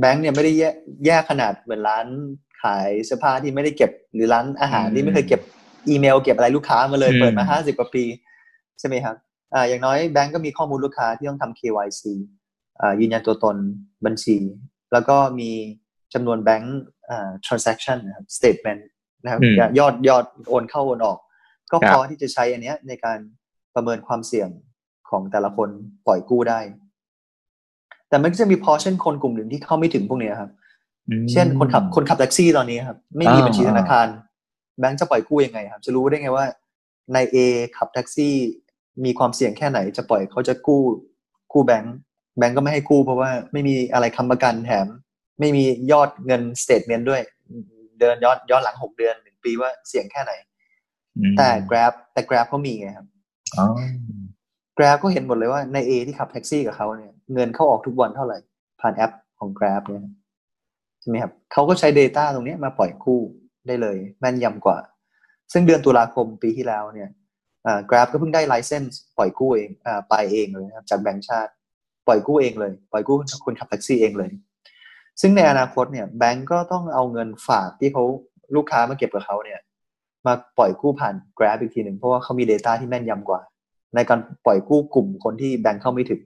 แบงค์เนี่ยไม่ได้แยกแยกขนาดเหมือนร้านขายเสื้อผ้าที่ไม่ได้เก็บหรือร้านอาหารที่ไม่เคยเก็บอีเมล เก็บอะไรลูกค้ามาเลยเปิดมาห้าสิบกว่าปีใช่ไหมครับอ่าอย่างน้อยแบงก์ก็มีข้อมูลลูกค้าที่ต้องทำ KYC อ่ายืนยันตัวตนบัญชี แล้วก็มีจำนวนแบงก์อ่า transaction นะครับ statement นะครับยอดยอดโอนเข้าโอนออก ก็พอที่จะใช้อันเนี้ย ในการประเมินความเสี่ยงของแต่ละคนปล่อยกู้ได้ แต่มันก็จะมีพอชั่นคนกลุ่มหนึ่งที่เข้าไม่ถึงพวกนี้ครับ เช่นคนขับคนขับแท็กซี่ตอนนี้ครับ ไม่มีบัญชีธนาคาร แบงก์จะปล่อยกู้ยังไงครับ จะรู้ได้ไงว่านายเอขับแท็กซี่มีความเสี่ยงแค่ไหนจะปล่อยเขาจะกู้กู้แบงก์แบงก์ก็ไม่ให้กู้เพราะว่าไม่มีอะไรคำประกันแถม ไม่มียอดเงิน statement ด้วย เดินย้อนย้อนหลังหกเดือนหนึ่งปีว่าเสี่ยงแค่ไหน แต่ Grab แต่ Grab เขามีไงครับ Grab ก็เห็นหมดเลยว่านายเอที่ขับแท็กซี่กับเขาเนี่ยเงินเข้าออกทุกวันเท่าไหร่ ผ่านแอปของ Grab เนี่ยใช่ไหมครับเขาก็ใช้ Data ตรงนี้มาปล่อยกู้ได้เลย แม่นยำกว่า ซึ่งเดือนตุลาคมปีที่แล้วเนี่ยอ่า Grab ก็เพิ่งได้ license ปล่อยกู้เองอ่าไปเองเลยครับจากแบงก์ชาติ ปล่อยกู้เองเลย ปล่อยกู้คนขับแท็กซี่เองเลย ซึ่งในอนาคตเนี่ยแบงก์ก็ต้องเอาเงินฝากที่เขาลูกค้ามาเก็บกับเขาเนี่ย มาปล่อยกู้ผ่าน Grab อีกทีหนึ่งเพราะว่าเขามี Data ที่แม่นยำกว่า ในการปล่อยกู้กลุ่มคนที่แบงก์เข้าไม่ถึง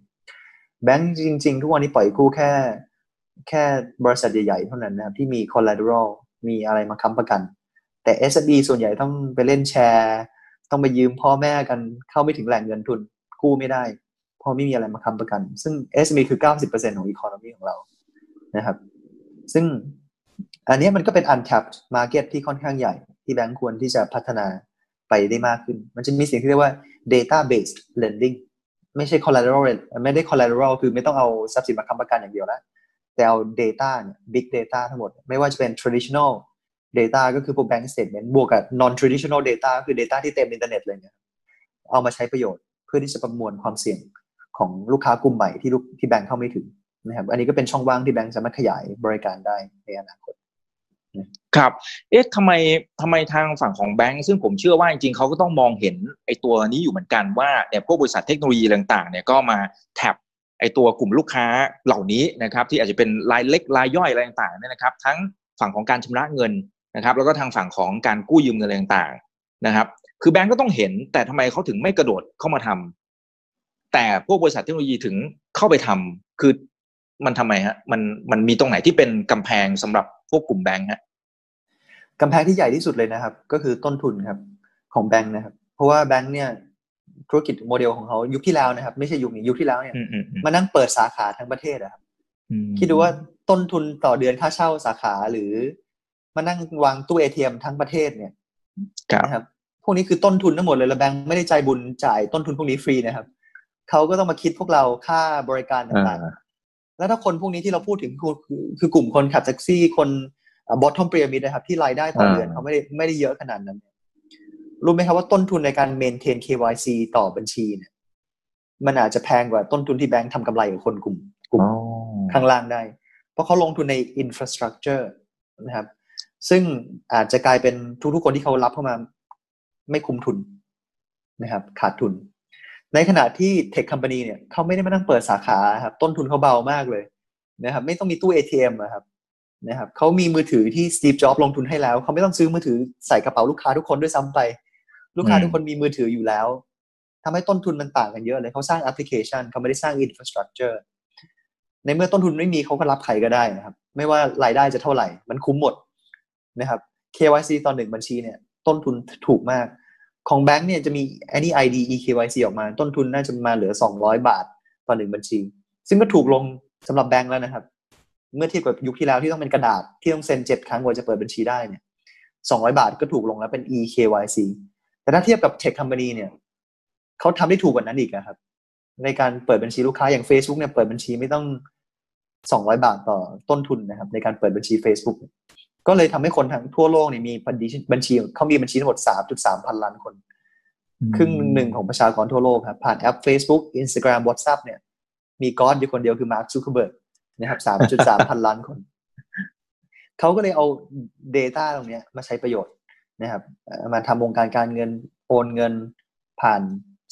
แบงก์จริง ๆ ทุกวันนี้ปล่อยกู้แค่ แค่บริษัทใหญ่ๆเท่านั้นนะครับที่มี collateral มีอะไรมาค้ำประกัน แต่ SME ส่วนใหญ่ต้องไปเล่นแชร์ ต้องไปยืมพ่อแม่กันเข้าไม่ถึงแหล่งเงินทุนกู้ไม่ได้เพราะไม่มีอะไรมาค้ำประกัน ซึ่ง SME คือ 90%ของ economy ของเรา นะครับ ซึ่งอันนี้มันก็เป็น untapped market ที่ค่อนข้างใหญ่ ที่แบงก์ควรที่จะพัฒนาไปได้มากขึ้น มันจะมีสิ่งที่เรียกว่า data based lending ไม่ใช่ collateral ไม่ได้ collateral คือไม่ต้องเอาทรัพย์สินมาค้ำประกันอย่างเดียวแล้วแต่เอา data เนี่ย big data ทั้งหมด ไม่ว่าจะเป็น traditional data ก็คือพวก bank statement บวกกับ non traditional data คือ data ที่เต็มอินเทอร์เน็ตเลยเนี่ยเอามาใช้ประโยชน์เพื่อที่จะประมวลความเสี่ยงของลูกค้ากลุ่มใหม่ที่ลูกที่แบงค์เข้าไม่ถึง นะครับอันนี้ก็เป็นช่องว่างที่แบงค์สามารถขยายบริการได้ในอนาคตครับ เอ๊ะทำไมทำไมทางฝั่งของแบงค์ซึ่งผมเชื่อว่าจริงๆเขาก็ต้องมองเห็นไอ้ตัวนี้อยู่เหมือนกันว่าเนี่ยพวกบริษัทเทคโนโลยีต่างๆเนี่ยก็มาแท็บไอ้ตัวกลุ่มลูกค้าเหล่านี้นะครับ ที่อาจจะเป็นรายเล็กรายย่อยอะไรต่างๆเนี่ยนะครับ ทั้งฝั่งของการชำระเงินนะครับ แล้วก็ทางฝั่งของการกู้ยืมเงินอะไรต่างๆนะครับ คือแบงก์ก็ต้องเห็นแต่ทำไมเขาถึงไม่กระโดดเข้ามาทำแต่พวกบริษัทเทคโนโลยีถึงเข้าไปทำคือ มันทำไมฮะมันมันมีตรงไหนที่เป็นกำแพงสำหรับพวกกลุ่มแบงก์ฮะกำแพงที่ใหญ่ที่สุดเลยนะครับ ก็คือต้นทุนครับของแบงก์นะครับ เพราะว่าแบงก์เนี่ยธุรกิจโมเดลของเขายุคที่แล้วนะครับ ไม่ใช่ยุคนี้ยุคที่แล้วเนี่ยมานั่งเปิดสาขาทั้งประเทศนะครับคิดดูว่าต้นทุนต่อเดือนค่าเช่าสาขาหรือมานั่งวางตู้เอทีเอ็มทั้งประเทศเนี่ยนะครับ พวกนี้คือต้นทุนทั้งหมดเลยแล้วแบงก์ไม่ได้ใจบุญจ่ายต้นทุนพวกนี้ฟรีนะครับเขาก็ต้องมาคิดพวกเราค่าบริการต่างๆ แล้วถ้าคนพวกนี้ที่เราพูดถึงคือคือกลุ่มคนขับแท็กซี่คน bottom pyramid นะครับ ที่รายได้ต่อเดือนเขาไม่ได้ไม่ได้เยอะขนาดนั้น รู้ไหมครับว่าต้นทุนในการ maintain KYC ต่อบัญชีเนี่ยมันอาจจะแพงกว่าต้นทุนที่แบงค์ทำกำไรกับคนกลุ่มกลุ่มข้างล่างได้ เพราะเขาลงทุนในอินฟราสตรักเจอร์นะครับ ซึ่งอาจจะกลายเป็นทุกๆคนที่เขารับเข้ามา ไม่คุ้มทุนนะครับ ขาดทุน ในขณะที่เทคคอมพานีเนี่ยเขาไม่ได้มานั่งเปิดสาขาครับต้นทุนเขาเบามากเลยนะครับ ไม่ต้องมีตู้ ATM นะครับนะครับเขามีมือถือที่สตีฟจ็อบลงทุนให้แล้วเขาไม่ต้องซื้อมือถือใส่กระเป๋าลูกค้าทุกคนด้วยซ้ำไป ลูกค้าทุกคนมีมือถืออยู่แล้วทำให้ต้นทุนมันต่างกันเยอะเลยเขาสร้างแอปพลิเคชันเขาไม่ได้สร้าง infrastructure ในเมื่อต้นทุนไม่มีเขาก็รับใครก็ได้นะครับ ไม่ว่ารายได้จะเท่าไหร่ มันคุ้มหมดนะครับ KYC ตอนหนึ่งบัญชีเนี่ย ต้นทุนถูกมาก ของแบงก์เนี่ยจะมี NDID eKYC ออกมา ต้นทุนน่าจะมาเหลือ 200 บาทต่อหนึ่งบัญชี ซึ่งก็ถูกลงสำหรับแบงก์แล้วนะครับ เมื่อเทียบกับยุคที่แล้วที่ต้องเป็นกระดาษที่ต้องเซ็นเจ็ดครั้งกว่าจะเปิดบัญชีได้เนี่ยสองร้อยบาทก็ถูกลงแล้วเป็น eKYC แต่ถ้าเทียบกับ tech company เนี่ยเขาทำได้ถูกกว่านั้นอีกนะครับ ในการเปิดบัญชีลูกค้าอย่าง Facebook เนี่ยเปิดบัญชีไม่ต้องสองร้อยบาทต่อต้นทุนนะครับ ในการเปิดบัญชี Facebook ก็เลยทำให้คนทั้งทั่วโลกนี่มีบัญชีเขามีบัญชีทั้งหมดสามจุดสามพันล้านคน ครึ่งหนึ่งของประชากรทั่วโลกครับผ่านแอป Facebook Instagram WhatsApp เนี่ย มีก้อนอยู่คนเดียวคือมาร์คซักเคอร์เบิร์กนะครับสามจุดสามพันล้านคน เขาก็เลยเอา Data ตรงนี้มาใช้ประโยชน์นะครับ มาทำวงการการเงินโอนเงินผ่าน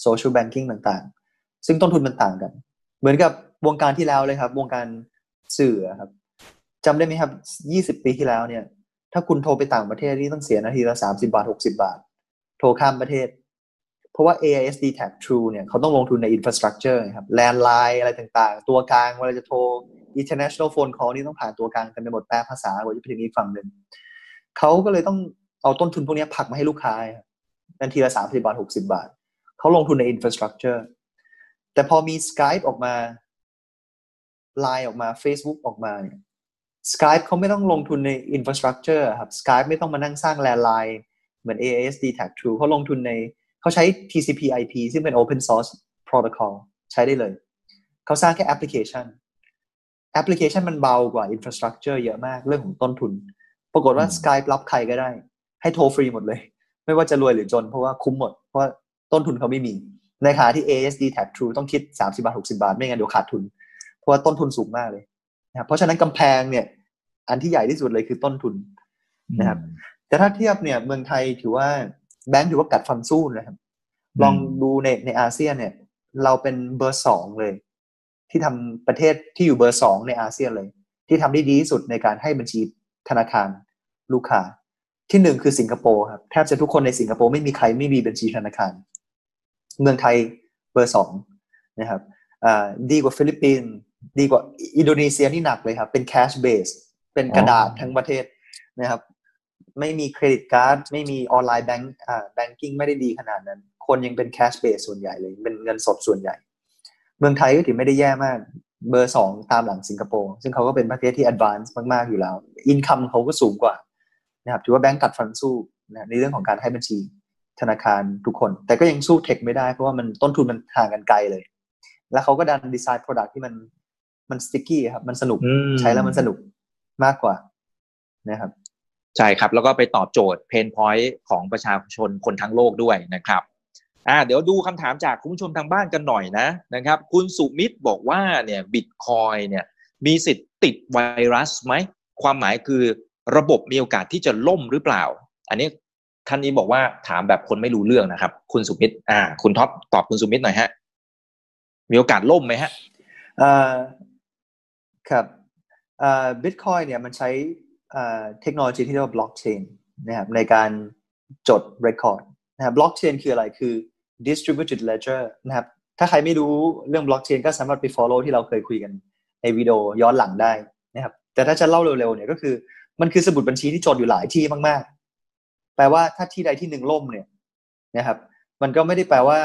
social banking ต่างๆ ซึ่งต้นทุนมันต่างกัน เหมือนกับวงการที่แล้วเลยครับ วงการสื่อครับ จำได้ไหมครับ20ปีที่แล้วเนี่ย ถ้าคุณโทรไปต่างประเทศนี่ต้องเสียนาทีละ30บาท60บาท โทรข้ามประเทศ เพราะว่า AIS d t a c True เนี่ยเขาต้องลงทุนใน infrastructure ครับ landline อะไรต่างๆ ตัวกลางเวลาจะโทร international phone call นี่ต้องผ่านตัวกลางกันไปหมดแปลภาษากว่าจะไปถึงอีกฝั่งหนึ่งเขาก็เลยต้องเอาต้นทุนพวกนี้ผักมาให้ลูกค้านาทีละ30บาท60บาทเขาลงทุนใน infrastructure แต่พอมี Skype ออกมา Line ออกมา Facebook ออกมาเนี่ย Skype เขาไม่ต้องลงทุนใน infrastructure ครับ Skype ไม่ต้องมานั่งสร้างแลนด์ไลน์เหมือน AAS d t a c True เขาลงทุนในเขาใช้ TCP/IP ซึ่งเป็น open source protocol ใช้ได้เลย เขาสร้างแค่แอปพลิเคชันแอปพลิเคชันมันเบากว่า infrastructure เยอะมากเรื่องของต้นทุน ปรากฏว่า Skype รับใครก็ได้ ให้โทรฟรีหมดเลย ไม่ว่าจะรวยหรือจน เพราะว่าคุ้มหมด เพราะว่าต้นทุนเขาไม่มี ในขณะที่ ASD Tag True ต้องคิด 30 บาท 60 บาท ไม่งั้นเดี๋ยวขาดทุน เพราะว่าต้นทุนสูงมากเลย นะครับเพราะฉะนั้นกำแพงเนี่ย อันที่ใหญ่ที่สุดเลยคือต้นทุนนะครับ แต่ถ้าเทียบเนี่ยเมืองไทยถือว่าแบงก์ถือว่ากัดฟันสู้นะครับ ลองดูในในอาเซียนเนี่ย เราเป็นเบอร์สองเลย ที่ทำประเทศที่อยู่เบอร์สองในอาเซียนเลย ที่ทำได้ดีที่สุดในการให้บัญชีธนาคารลูกค้าที่หนึ่งคือสิงคโปร์ครับแทบจะทุกคนในสิงคโปร์ไม่มีใครไม่มีบัญชีธนาคาร เมืองไทยเบอร์สองนะครับดีกว่าฟิลิปปินส์ ดีกว่าอินโดนีเซียนี่หนักเลยครับ เป็น cash-based เป็นกระดาษทั้งประเทศนะครับ ไม่มี credit card ไม่มี online bank อ่า banking ไม่ได้ดีขนาดนั้น คนยังเป็น cash-based ส่วนใหญ่เลย เป็นเงินสดส่วนใหญ่ เมืองไทยก็ถือไม่ได้แย่มาก เบอร์สองตามหลังสิงคโปร์ซึ่งเขาก็เป็นประเทศที่ advanced มากๆอยู่แล้ว income เขาก็สูงกว่านะครับถือว่าแบงก์กัดฟันสู้นะในเรื่องของการให้บัญชีธนาคารทุกคน แต่ก็ยังสู้ tech ไม่ได้เพราะว่ามันต้นทุนมันห่างกันไกลเลย แล้วเขาก็ดัน design product ที่มัน มัน sticky ครับ มันสนุกใช้แล้วมันสนุกมากกว่านะครับ ใช่ครับ แล้วก็ไปตอบโจทย์ pain point ของประชาชนคนทั้งโลกด้วยนะครับอ่าเดี๋ยวดูคำถามจากคุณผู้ชมทางบ้านกันหน่อยนะนะครับ คุณสุมิตรบอกว่าเนี่ยบิตคอยน์เนี่ยมีสิทธิ์ติดไวรัสไหม ความหมายคือระบบมีโอกาสที่จะล่มหรือเปล่า อันนี้ท่านนี้บอกว่าถามแบบคนไม่รู้เรื่องนะครับ คุณสุมิตรอ่า คุณท็อปตอบคุณสุมิตรหน่อยฮะ มีโอกาสล่มไหมฮะอ่า ครับบิตคอยน์เนี่ยมันใช้เทคโนโลยีที่เรียกว่าบล็อกเชนนะครับในการจด record นะครับบล็อกเชนคืออะไรคือ distributed ledger นะครับถ้าใครไม่รู้เรื่องบล็อกเชนก็สามารถไป follow ที่เราเคยคุยกันในวิดีโอย้อนหลังได้นะครับแต่ถ้าจะเล่าเร็วๆเนี่ยก็คือมันคือสมุดบัญชีที่จดอยู่หลายที่มากๆ แปลว่าถ้าที่ใดที่หนึ่งล่มเนี่ยนะครับ มันก็ไม่ได้แปลว่า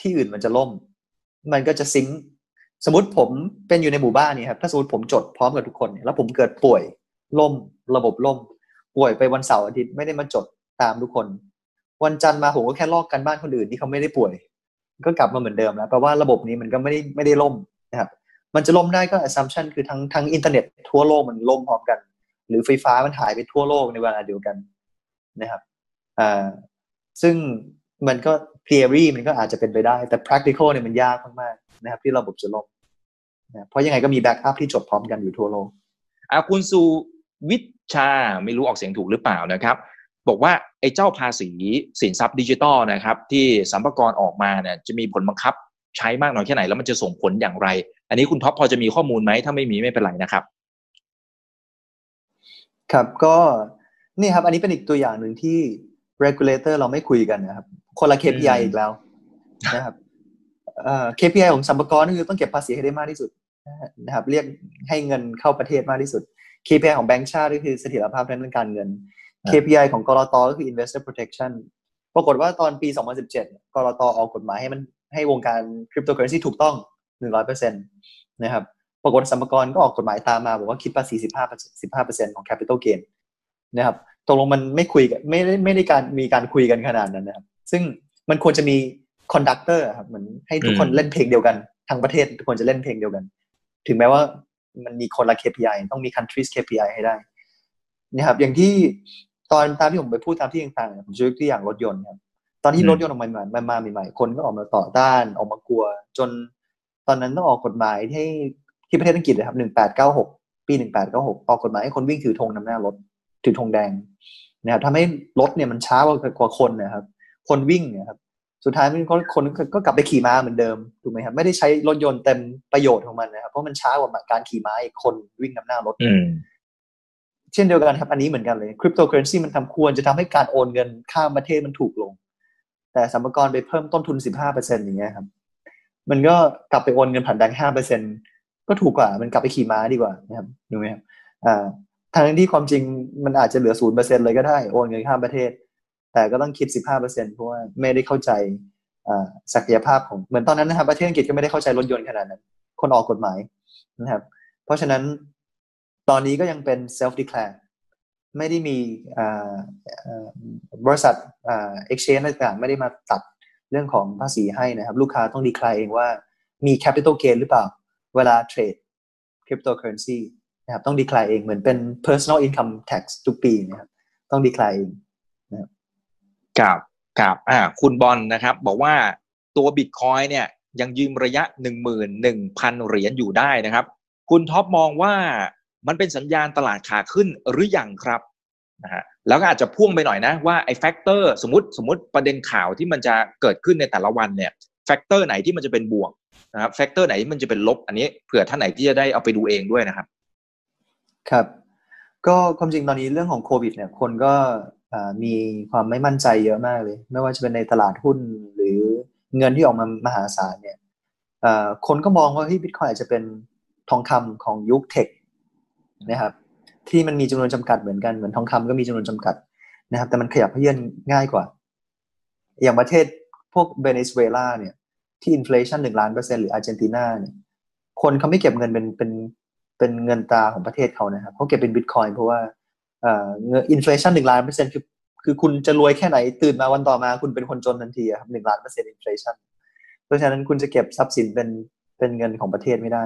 ที่อื่นมันจะล่ม มันก็จะซิง สมมติผมเป็นอยู่ในหมู่บ้านนี่ครับถ้าสมมติผมจดพร้อมกับทุกคนเนี่ยแล้วผมเกิดป่วยล่ม ระบบล่ม ป่วยไปวันเสาร์อาทิตย์ไม่ได้มาจดตามทุกคน วันจันทร์มาผมก็แค่ลอกกันบ้านคนอื่นที่เขาไม่ได้ป่วย ก็กลับมาเหมือนเดิมแล้วแปลว่าระบบนี้มันก็ไม่ได้ไม่ได้ล่มนะครับมันจะล่มได้ก็ assumption คือทั้งทั้งอินเทอร์เน็ตทั่วโลกมันล่มพร้อมกัน หรือไฟฟ้ามันหายไปทั่วโลกในเวลาเดียวกันนะครับอ่าซึ่ง มันก็ theory มันก็อาจจะเป็นไปได้ แต่ practical เนี่ยมันยากมากๆนะครับ ที่ระบบจะล่มนะเพราะยังไงก็มี backup ที่จดพร้อมกันอยู่ทั่วโลกอาคุณสุวิชาไม่รู้ออกเสียงถูกหรือเปล่านะครับ บอกว่าไอ้เจ้าภาษีสินทรัพย์ดิจิตอลนะครับ ที่สรรพากรออกมาเนี่ยจะมีผลบังคับใช้มากน้อยแค่ไหนแล้วมันจะส่งผลอย่างไร อันนี้คุณท็อปพอจะมีข้อมูลไหมถ้าไม่มีไม่เป็นไรนะครับ ครับก็นี่ครับ อันนี้เป็นอีกตัวอย่างหนึ่งที่ regulator เราไม่คุยกันนะครับ คนละ KPI อีกแล้วนะครับ KPI ของสัมปกรก็คือต้องเก็บภาษีให้ได้มากที่สุดนะครับ เรียกให้เงินเข้าประเทศมากที่สุด KPI ของแบงก์ชาติก็คือเสถียรภาพทางการเงิน KPI ของกรตก็คือ investor protection ปรากฏว่าตอนปี 2017 กรตออกกฎหมายให้มันให้วงการคริปโตเคอเรนซีถูกต้อง 100%นะครับ ปรากฏสรรพากรก็ออกกฎหมายตามมาบอกว่าคิดภาษี15 15 ของ capital gain นะครับ ตกลงมันไม่คุยกันไม่ได้ไม่ได้การมีการคุยกันขนาดนั้นนะครับ ซึ่งมันควรจะมี conductor ครับเหมือนให้ทุกคนเล่นเพลงเดียวกันทั้งประเทศทุกคนจะเล่นเพลงเดียวกัน ถึงแม้ว่ามันมีคนละ KPI ต้องมี country's KPI ให้ได้นะครับอย่างที่ตอนตามที่ผมไปพูดตามที่ต่างๆผมยกตัวอย่างรถยนต์ครับตอนที่รถยนต์ออกมาใหม่ๆมาใหม่ๆคนก็ออกมาต่อต้านออกมากลัว จนตอนนั้นต้องออกกฎหมายให้ที่ประเทศอังกฤษนะครับหนึ่งแปดเก้าหกปีหนึ่งแปดเก้าหกออกกฎหมายให้คนวิ่งถือธงนำหน้ารถถือธงแดงนะครับทำให้รถเนี่ยมันช้ากว่าคนนะครับ คนวิ่งเนี่ยครับสุดท้ายมันคนคนก็กลับไปขี่ม้าเหมือนเดิมถูกไหมครับไม่ได้ใช้รถยนต์เต็มประโยชน์ของมันนะครับเพราะมันช้ากว่าการขี่ม้าอีกคนวิ่งนำหน้ารถเช่นเดียวกันครับอันนี้เหมือนกันเลยคริปโตเคอเรนซีมันทำควรจะทำให้การโอนเงินข้ามประเทศมันถูกลง แต่สัมภาระไปเพิ่มต้นทุนสิบห้าเปอร์เซ็นต์อย่างเงี้ยครับ มันก็กลับไปโอนเงินผ่านแบงค์ห้าเปอร์เซ็นก็ถูกกว่ามันกลับไปขี่ม้าดีกว่านะครับดูไหมครับอ่าทางที่ความจริงมันอาจจะเหลือศูนย์เปอร์เซ็นเลยก็ได้โอนเงินข้ามประเทศ แต่ก็ต้องคิดสิบห้าเพราะว่าไม่ได้เข้าใจศักยภาพของเหมือนตอนนั้นนะครับประเทศอังกฤษก็ไม่ได้เข้าใจรถยนต์ขนาดนั้น คนออกกฎหมายนะครับ เพราะฉะนั้นตอนนี้ก็ยังเป็น self declare ไม่ได้มีบริษัท exchange ต่างๆ ไม่ได้มาตัดเรื่องของภาษีให้นะครับ ลูกค้าต้องดีคลายเองว่ามี capital gain หรือเปล่า เวลาเทรด cryptocurrency นะครับต้องดีคลายเองเหมือนเป็น personal income tax ทุกปีนะครับต้องดีคลายเอง กับกับอ่าคุณบอลนะครับ บอกว่าตัวบิตคอยเนี่ยยังยืมระยะหนึ่งหมื่นหนึ่งพันเหรียญอยู่ได้นะครับ คุณท็อปมองว่ามันเป็นสัญญาณตลาดขาขึ้นหรือยังครับนะฮะแล้วก็อาจจะพ่วงไปหน่อยนะว่าไอ้ factor สมมติสมมติประเด็นข่าวที่มันจะเกิดขึ้นในแต่ละวันเนี่ย factor ไหนที่มันจะเป็นบวกนะครับ factor ไหนที่มันจะเป็นลบ อันนี้เผื่อท่านไหนที่จะได้เอาไปดูเองด้วยนะครับ ครับ ก็ความจริงตอนนี้เรื่องของโควิดเนี่ยคนก็ มีความไม่มั่นใจเยอะมากเลย ไม่ว่าจะเป็นในตลาดหุ้นหรือเงินที่ออกมามหาศาลเนี่ยคนก็มองว่าที่บิตคอยอาจจะเป็นทองคำของยุค tech นะครับที่มันมีจำนวนจำกัดเหมือนกันเหมือนทองคำก็มีจำนวนจำกัดนะครับ แต่มันขยับเขยื้อนง่ายกว่า อย่างประเทศพวกเวเนซุเอลาเนี่ย ที่ inflation หนึ่งล้านเปอร์เซ็นต์หรืออาร์เจนตินาเนี่ยคนเขาไม่เก็บเงินเป็นเป็นเป็นเงินตาของประเทศเขานะครับเขาเก็บเป็นบิตคอยเพราะว่า เงิน inflation หนึ่งล้านเปอร์เซ็นต์คือคือคุณจะรวยแค่ไหนตื่นมาวันต่อมาคุณเป็นคนจนทันทีครับหนึ่งล้านเปอร์เซ็นต์ inflation เพราะฉะนั้นคุณจะเก็บทรัพย์สินเป็นเป็นเงินของประเทศไม่ได้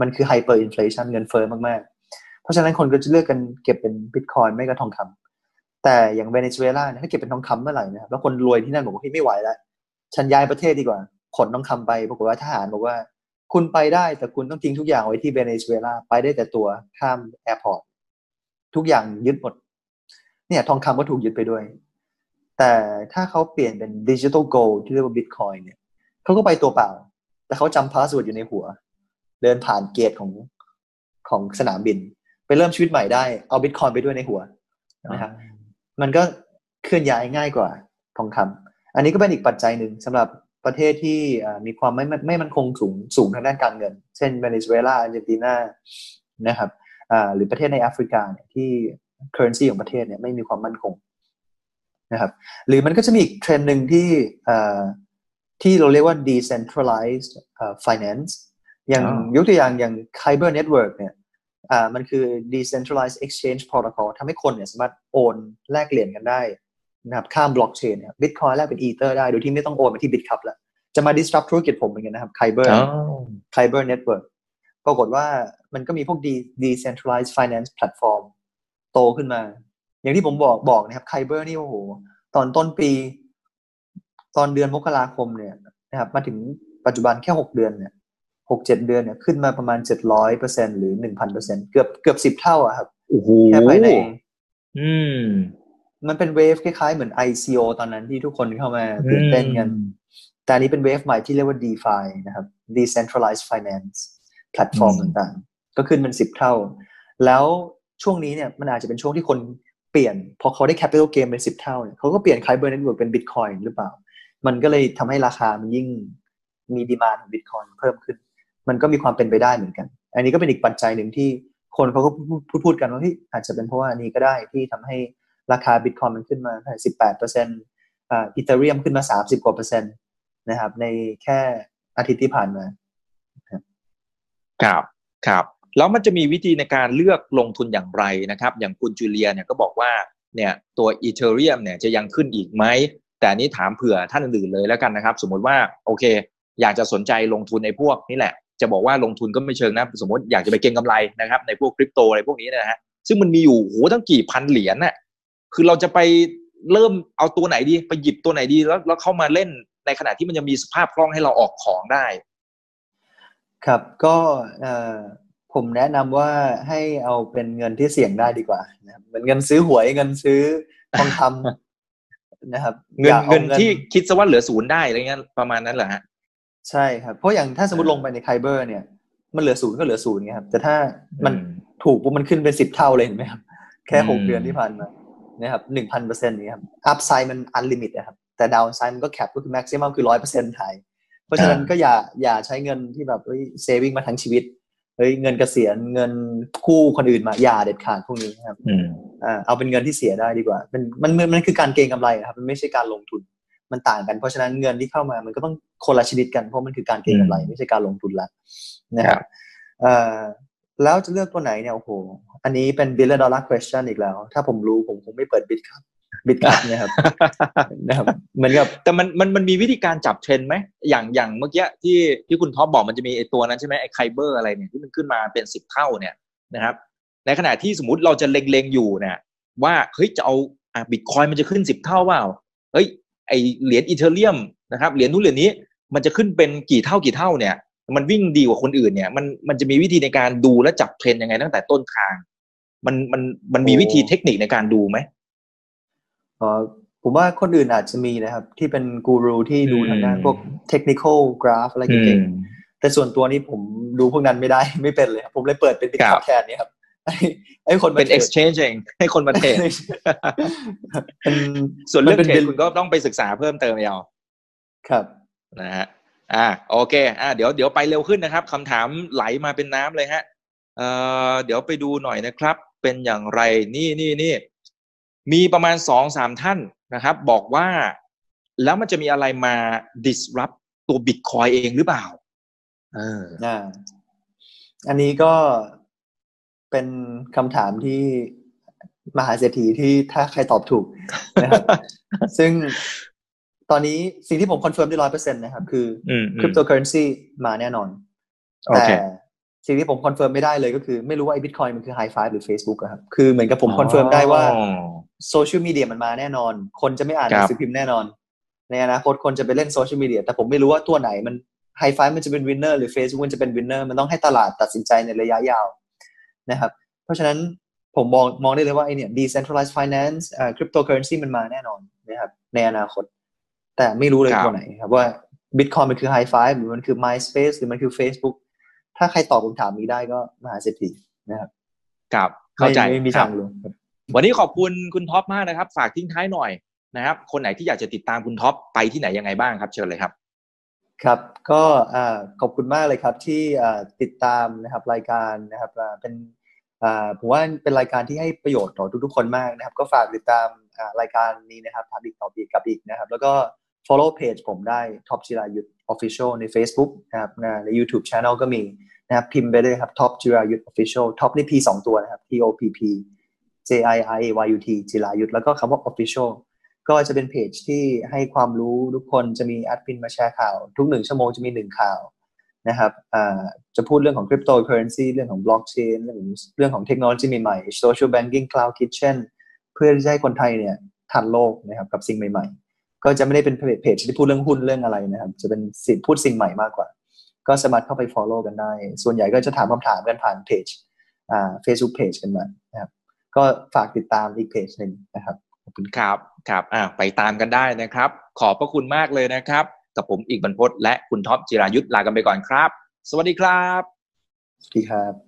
มันคือ hyperinflation เงินเฟ้อมากๆ เพราะฉะนั้นคนก็จะเลือกกันเก็บเป็นบิตคอยไม่ก็ทองคำแต่อย่างเวเนซุเอลาเนี่ยถ้าเก็บเป็นทองคำเมื่อไหร่นะครับแล้วคนรวยที่นั่นบอกว่าไม่ไหวแล้วฉันย้ายประเทศดีกว่าขนทองคำไปปรากฏว่าทหารบอกว่า คุณไปได้แต่คุณต้องทิ้งทุกอย่างไว้ที่เวเนซุเอลาไปได้แต่ตัวข้าม airport ทุกอย่างยึดหมด เนี่ย ทองคำก็ถูกยึดไปด้วย แต่ถ้าเขาเปลี่ยนเป็น digital gold ที่เรียกว่าบิตคอยเนี่ยเขาก็ไปตัวเปล่า แต่เขาจำ password อยู่ในหัว เดินผ่าน gate ของของสนามบิน ไปเริ่มชีวิตใหม่ได้ เอาบิตคอยไปด้วยในหัวนะครับมันก็เคลื่อนย้ายง่ายกว่าทองคำอันนี้ก็เป็นอีกปัจจัยหนึ่งสำหรับประเทศที่มีความไม่ไม่มั่นคงสูงสูงทางด้านการเงิน เช่นเวเนซุเอลาอาร์เจนตินานะครับ หรือประเทศในแอฟริกาเนี่ยที่ currency ของประเทศเนี่ยไม่มีความมั่นคงนะครับหรือมันก็จะมีอีกเทรนด์หนึ่งที่ที่เราเรียกว่า decentralized finance อย่างยกตัวอย่างอย่าง Kyber Network เนี่ยมันคือ decentralized exchange protocol ทำให้คนเนี่ยสามารถโอนแลกเหรียญกันได้นะครับข้ามบล็อกเชนเนี่ยบิตคอยแลกเป็นอีเตอร์ได้ โดยที่ไม่ต้องโอนไปที่ Bitkub แล้ว จะมา disrupt ธุรกิจผมเหมือนกันนะครับ Kyber Kyber Network ปรากฏว่ามันก็มีพวก decentralized finance platform โตขึ้นมา อย่างที่ผมบอกบอกนะครับไคเบอร์นี่โอ้โห ตอนต้นปี ตอนเดือนมกราคมเนี่ยนะครับมาถึงปัจจุบันแค่หกเดือนเนี่ยหกเจ็ดเดือนเนี่ยขึ้นมาประมาณเจ็ดร้อยเปอร์เซ็นหรือหนึ่งพันเปอร์เซ็นเกือบเกือบสิบเท่าอะครับแค่ภายใน อืม มันเป็นเวฟคล้ายๆเหมือน ICO ตอนนั้นที่ทุกคนเข้ามาตื่นเต้นกัน แต่นี้เป็น wave ใหม่ที่เรียกว่า DeFi นะครับ Decentralized Finance แพลตฟอร์มต่างๆ ก็ขึ้นเป็นสิบเท่า แล้วช่วงนี้เนี่ยมันอาจจะเป็นช่วงที่คนเปลี่ยน พอเขาได้ capital gain เป็นสิบเท่าเนี่ยเขาก็เปลี่ยน Kyber Network เป็นบิตคอยหรือเปล่า มันก็เลยทำให้ราคามันยิ่งมี demand ของบิตคอยเพิ่มขึ้น มันก็มีความเป็นไปได้เหมือนกัน อันนี้ก็เป็นอีกปัจจัยหนึ่งที่คนเขาก็พูดพูดกันว่าที่อาจจะเป็นเพราะว่านี้ก็ได้ที่ทำให้ราคาบิตคอยมันขึ้นมาสิบแปดเปอร์เซ็นต์อ่าอีเทเรียมขึ้นมาสามสิบกว่าเปอร์เซ็นต์นะครับในแค่อาทิตย์ที่ผ่านมา ครับครับแล้วมันจะมีวิธีในการเลือกลงทุนอย่างไรนะครับ อย่างคุณจูเลียเนี่ยก็บอกว่าเนี่ยตัวอีเทเรียมเนี่ยจะยังขึ้นอีกไหม แต่นี้ถามเผื่อท่านอื่นเลยแล้วกันนะครับ สมมติว่าโอเค อยากจะสนใจลงทุนในพวกนี้แหละ จะบอกว่าลงทุนก็ไม่เชิงนะ สมมติอยากจะไปเก็งกำไรนะครับ ในพวกคริปโตอะไรพวกนี้นะฮะซึ่งมันมีอยู่โหตั้งกี่พันเหรียญน่ะคือเราจะไปเริ่มเอาตัวไหนดีไปหยิบตัวไหนดีแล้วแล้วเข้ามาเล่นในขณะที่มันยังมีสภาพคล่องให้เราออกของได้ ครับก็ผมแนะนำว่าให้เอาเป็นเงินที่เสี่ยงได้ดีกว่านะครับเหมือนเงินซื้อหวยเงินซื้อทองคำนะครับ เงินเงินที่คิดซะว่าเหลือศูนย์ได้อะไรเงี้ยประมาณนั้นเหรอฮะใช่ครับ เพราะอย่างถ้าสมมติลงไปใน Kyber เนี่ย มันเหลือศูนย์ก็เหลือศูนย์ไงครับ แต่ถ้ามันถูกปุ๊บมันขึ้นเป็นสิบเท่าเลยเห็นไหมครับ แค่หกเดือนที่ผ่านมานะครับหนึ่งพันเปอร์เซ็นต์นี่ครับ upside มัน unlimited นะครับ แต่ downside มันก็ cap ก็คือ maximum คือร้อยเปอร์เซ็นต์ไทย เพราะฉะนั้นก็อย่าอย่าใช้เงินที่แบบเฮ้ย saving มาทั้งชีวิตเฮ้ยเงินเกษียณเงินกู้คนอื่นมาอย่าเด็ดขาดพวกนี้ครับอ่าเอาเป็นเงินที่เสียได้ดีกว่ามันมันมันคือการเก็งกำไรครับ มันไม่ใช่การลงทุนมันต่างกัน เพราะฉะนั้นเงินที่เข้ามามันก็ต้องคนละชนิดกันเพราะมันคือการเก็งกำไรไม่ใช่การลงทุนละนะครับอ่าแล้วจะเลือกตัวไหนเนี่ยโอ้โห อันนี้เป็น billion dollar question อีกแล้ว ถ้าผมรู้ผมคงไม่เปิด Bitkub ครับ Bitkub เนี่ยครับนะครับเหมือนกับแต่มันมันมันมีวิธีการจับเทรนด์ไหมอย่างอย่างเมื่อกี้ที่ที่คุณท็อปบอกมันจะมีไอตัวนั้นใช่ไหมไอ Kyber อะไรเนี่ยที่มันขึ้นมาเป็นสิบเท่าเนี่ยนะครับ ในขณะที่สมมติเราจะเล็งๆอยู่เนี่ยว่าเฮ้ยจะเอาอะบิตคอยมันจะขึ้นสิบเท่าว่าเฮ้ยไอเหรียญอีเทเรียมนะครับเหรียญนู้นเหรียญนี้มันจะขึ้นเป็นกี่เท่ากี่เท่าเนี่ย มันวิ่งดีกว่าคนอื่นเนี่ยมันมันจะมีวิธีในการดูและจับเทรนยังไงตั้งแต่ต้นทาง มันมันมันมีวิธีเทคนิคในการดูไหม อ๋อผมว่าคนอื่นอาจจะมีนะครับ ที่เป็นกูรูที่ดูทางด้านพวกเทคนิคอลกราฟอะไรเก่งๆแต่ส่วนตัวนี้ผมดูพวกนั้นไม่ได้ไม่เป็นเลยผมเลยเปิดเป็นบิตคอยแทนนี่ครับให้คนเป็น exchange เองให้คนมาเทรดส่วนเรื่องเทรดคุณก็ต้องไปศึกษาเพิ่มเติมเอาครับนะฮะอ่าโอเคอ่าเดี๋ยวเดี๋ยวไปเร็วขึ้นนะครับคำถามไหลมาเป็นน้ำเลยฮะเอ่อเดี๋ยวไปดูหน่อยนะครับ เป็นอย่างไรนี่นี่นี่ มีประมาณสองสามท่านนะครับ บอกว่าแล้วมันจะมีอะไรมา disrupt ตัวบิตคอยเองหรือเปล่าเอออันนี้ก็เป็นคำถามที่มหาเศรษฐีที่ถ้าใครตอบถูกนะครับ ซึ่งตอนนี้สิ่งที่ผม confirm ได้ร้อยเปอร์เซ็นต์นะครับ คือคริปโตเคอเรนซีมาแน่นอน แต่ สิ่งที่ผม confirm ไม่ได้เลยก็คือ ไม่รู้ว่าไอ้บิตคอยมันคือ Hi5 หรือ Facebook ครับ คือเหมือนกับผม confirm ได้ว่าโซเชียลมีเดียมันมาแน่นอน คนจะไม่อ่านหนังสือพิมพ์แน่นอน ในอนาคตคนจะไปเล่นโซเชียลมีเดียแต่ผมไม่รู้ว่าตัวไหนมัน Hi5 มันจะเป็น winner หรือ Facebook มันจะเป็น winner มันต้องให้ตลาดตัดสินใจในระยะยาวนะครับ เพราะฉะนั้นผมมองมองได้เลยว่าไอเนี่ย decentralized finance อ่า cryptocurrency มันมาแน่นอนนะครับในอนาคต แต่ไม่รู้เลยตัวไหนครับว่า Bitcoin มันคือ High Five หรือมันคือ MySpace หรือมันคือ Facebook ถ้าใครตอบคำถามนี้ได้ก็มหาเศรษฐีนะครับครับเข้าใจไม่มีทางลงวันนี้ขอบคุณคุณท็อปมากนะครับ ฝากทิ้งท้ายหน่อยนะครับ คนไหนที่อยากจะติดตามคุณท็อปไปที่ไหนยังไงบ้างครับ เชิญเลยครับ ครับก็ขอบคุณมากเลยครับที่ติดตามนะครับรายการนะครับเป็นผมว่าเป็นรายการที่ให้ประโยชน์ต่อทุกๆคนมากนะครับ ก็ฝากติดตามรายการนี้นะครับถามอีกต่ออีกกับอิกนะครับ แล้วก็ follow page ผมได้ท็อปจิรายุส official ใน Facebook นะครับใน YouTube Channel ก็มีนะครับพิมพ์ไปเลยครับท็อปจิรายุทธ official ท็อปนี่ P สองตัวนะครับ T O P P J I I a Y U T จิรายุทธแล้วก็คำว่า official ก็จะเป็นเพจที่ให้ความรู้ทุกคนจะมีแอดมินมาแชร์ข่าว ทุกหนึ่งชั่วโมงจะมีหนึ่งข่าวนะครับจะพูดเรื่องของคริปโตเคอเรนซีเรื่องของบล็อกเชนเรื่องของเรื่องของเทคโนโลยีใหม่ๆ social banking cloud kitchen เพื่อที่จะให้คนไทยเนี่ยทันโลกนะครับกับสิ่งใหม่ ๆ ก็จะไม่ได้เป็นเพจที่พูดเรื่องหุ้นเรื่องอะไรนะครับ จะเป็นสิ่งพูดสิ่งใหม่มากกว่า ก็สามารถเข้าไป follow กันได้ ส่วนใหญ่ก็จะถามคำถามกันผ่านเพจอ่า Facebook page กันมานะครับ ก็ฝากติดตามอีกเพจหนึ่งนะครับขอบคุณครับครับอ่าไปตามกันได้นะครับ ขอบพระคุณมากเลยนะครับ กับผมอีกบรรพศและคุณท็อปจิรายุทธลากันไปก่อนครับ สวัสดีครับสวัสดีครับ